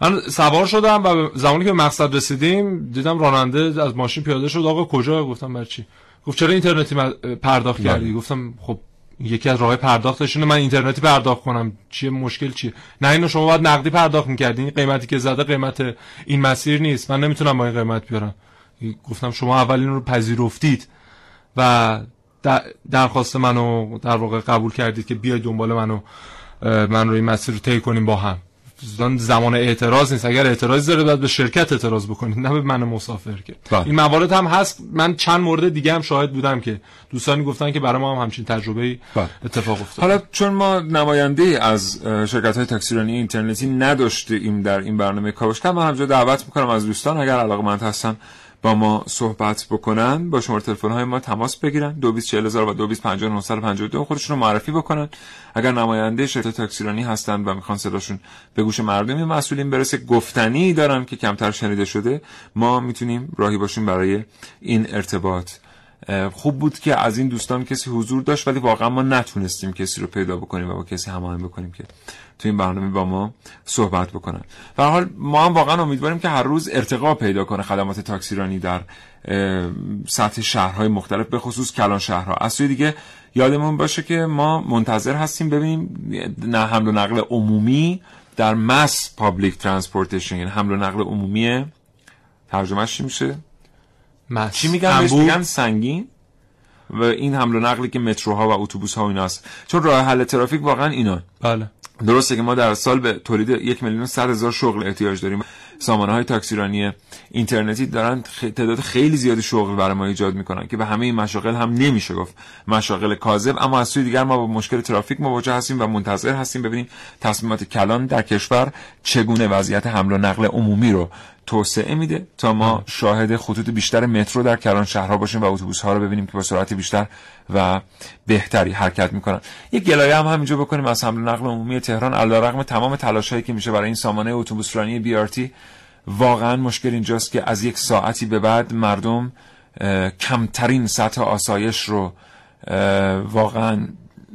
من سوار شدم و زمانی که به مقصد رسیدیم دیدم راننده از ماشین پیاده شد. آقا کجا؟ گفتم بر چی؟ گفت چرا اینترنتی پرداخت کردی؟ بله. گفتم خب یکی از راه پرداختش اینه من اینترنتی پرداخت کنم. چیه؟ مشکل چیه؟ نه اینو شما باید نقدی پرداخت می‌کردین. قیمتی که زده قیمت این مسیر نیست. من نمی‌تونم با این قیمت بیارم. گفتم شما اول این رو پذیرفتید و درخواست منو در واقع قبول کردید که بیاید دنبال منو من رو این مسیر رو طی کنیم با هم. زمان اعتراض نیست اگر اعتراض داره باید به شرکت اعتراض بکنید نه به من مسافر که بله. این موارد هم هست من چند مورد دیگه هم شاهد بودم که دوستانی گفتن که برای ما هم همچین تجربه بله. اتفاق افتاد حالا چون ما نماینده از شرکت های تاکسیرانی اینترنتی نداشتیم در این برنامه کاوشگر من همجا دعوت می‌کنم از دوستان اگر علاقمند هستن با ما صحبت بکنن با شماره تلفن های ما تماس بگیرن. 224000 و 225952 خودشون رو معرفی بکنن. اگر نماینده شرکت تاکسیرانی هستند و می‌خوان صداشون به گوش مردم مسئولین برسه گفتنی دارن که کمتر شنیده شده ما می‌تونیم راهی باشیم برای این ارتباط. خوب بود که از این دوستان کسی حضور داشت ولی واقعا ما نتونستیم کسی رو پیدا بکنیم و با کسی هماهنگ بکنیم که تو این برنامه با ما صحبت بکنن. و حال ما هم واقعا امیدواریم که هر روز ارتقا پیدا کنه خدمات تاکسیرانی در سطح شهرهای مختلف به خصوص کلان شهرها. از سوی دیگه یادمون باشه که ما منتظر هستیم ببینیم نه حمل و نقل عمومی در مس public transportation یعنی حمل و نقل عمومی ترجمهش میشه؟ مس. چی میگن میگن سنگین. و این حمل و نقلی که متروها و اتوبوس ها و ایناست. چون راه حل ترافیک واقعا اینا بله. درسته که ما در سال به تولید یک میلیون صد هزار شغل احتیاج داریم. سامانه های تاکسیرانی اینترنتی دارن تعداد خیلی زیادی شغل برای ما ایجاد می‌کنن که به همه این مشاغل هم نمیشه گفت. مشاغل کاذب اما از سوی دیگر ما با مشکل ترافیک مواجه هستیم و منتظر هستیم ببینیم تصمیمات کلان در کشور چگونه وضعیت حمل و نقل عمومی رو توسعه میده تا ما شاهد خطوط بیشتر مترو در کلان شهرها باشیم و اتوبوس ها رو ببینیم که با سرعت بیشتر و بهتری حرکت می‌کنن. یک گلایه هم همینجا بکنیم از حمل و نقل عمومی تهران علیرغم تمام تلاشایی که میشه برای این سامانه اتوبوس رانی بی واقعا مشکل اینجاست که از یک ساعتی به بعد مردم کمترین سطح آسایش رو واقعا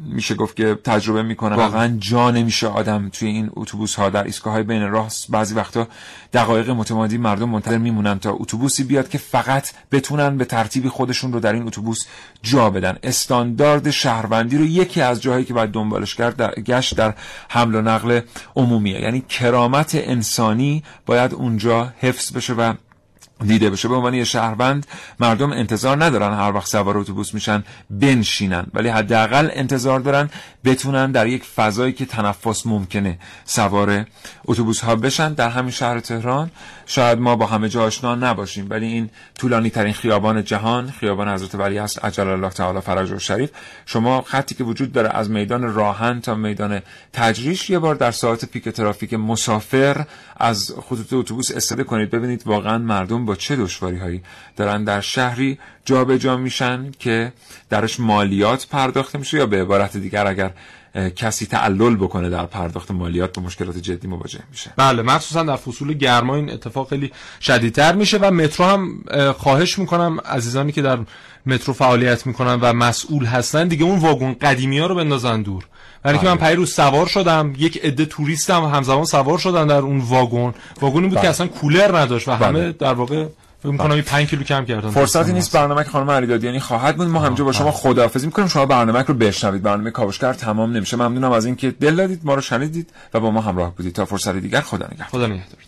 میشه گفت که تجربه می‌کنن واقعا جا نمیشه آدم توی این اتوبوس ها در ایستگاه های بین راه بعضی وقتا دقایق متمادی مردم منتظر میمونن تا اتوبوسی بیاد که فقط بتونن به ترتیبی خودشون رو در این اتوبوس جا بدن. استاندارد شهروندی رو یکی از جاهایی که باید دنبالش کرد در گشت در حمل و نقل عمومیه. یعنی کرامت انسانی باید اونجا حفظ بشه و دیده بشه. به عنوان یه شهروند مردم انتظار ندارن هر وقت سوار اتوبوس میشن بنشینن. ولی حداقل انتظار دارن بتونن در یک فضایی که تنفس ممکنه سوار اتوبوس ها بشن در همین شهر تهران. شاید ما با همه جا آشنا نباشیم ولی این طولانی ترین خیابان جهان خیابان حضرت ولی است عجل الله تعالی فرج و شریف. شما خطی که وجود داره از میدان راهن تا میدان تجریش یه بار در ساعت پیک ترافیک مسافر از خطوط اتوبوس استفاده کنید. ببینید واقعا مردم با چه دشواری هایی دارن در شهری جابجا جا میشن که درش مالیات پرداخته میشه یا به عبارت دیگر اگر کسی تعلل بکنه در پرداخت مالیات به مشکلات جدی مواجه میشه بله مخصوصا در فصول گرما این اتفاق خیلی شدیدتر میشه و مترو هم خواهش می‌کنم عزیزانی که در مترو فعالیت می‌کنن و مسئول هستن دیگه اون واگن قدیمی ها رو بندازن دور برای که من بله. روز سوار شدم یک عده توریستم همزمان سوار شدن در اون واگن واگنی بود که بله. اصلا کولر نداشت و همه بله. در واقع فکر می‌کنم 5 کیلو کم کردن فرصتی نیست برنامه خانم علیدادیانی یعنی خواهد بود ما همجا با شما خداحافظی می‌کنیم. شما برنامه رو بشنوید. برنامه کاوشگر تمام نمیشه. ممنونم از اینکه دل دادید ما رو شنیدید و با ما همراه بودید. تا فرصت دیگر خدا نگهدار. خدا نگهدار.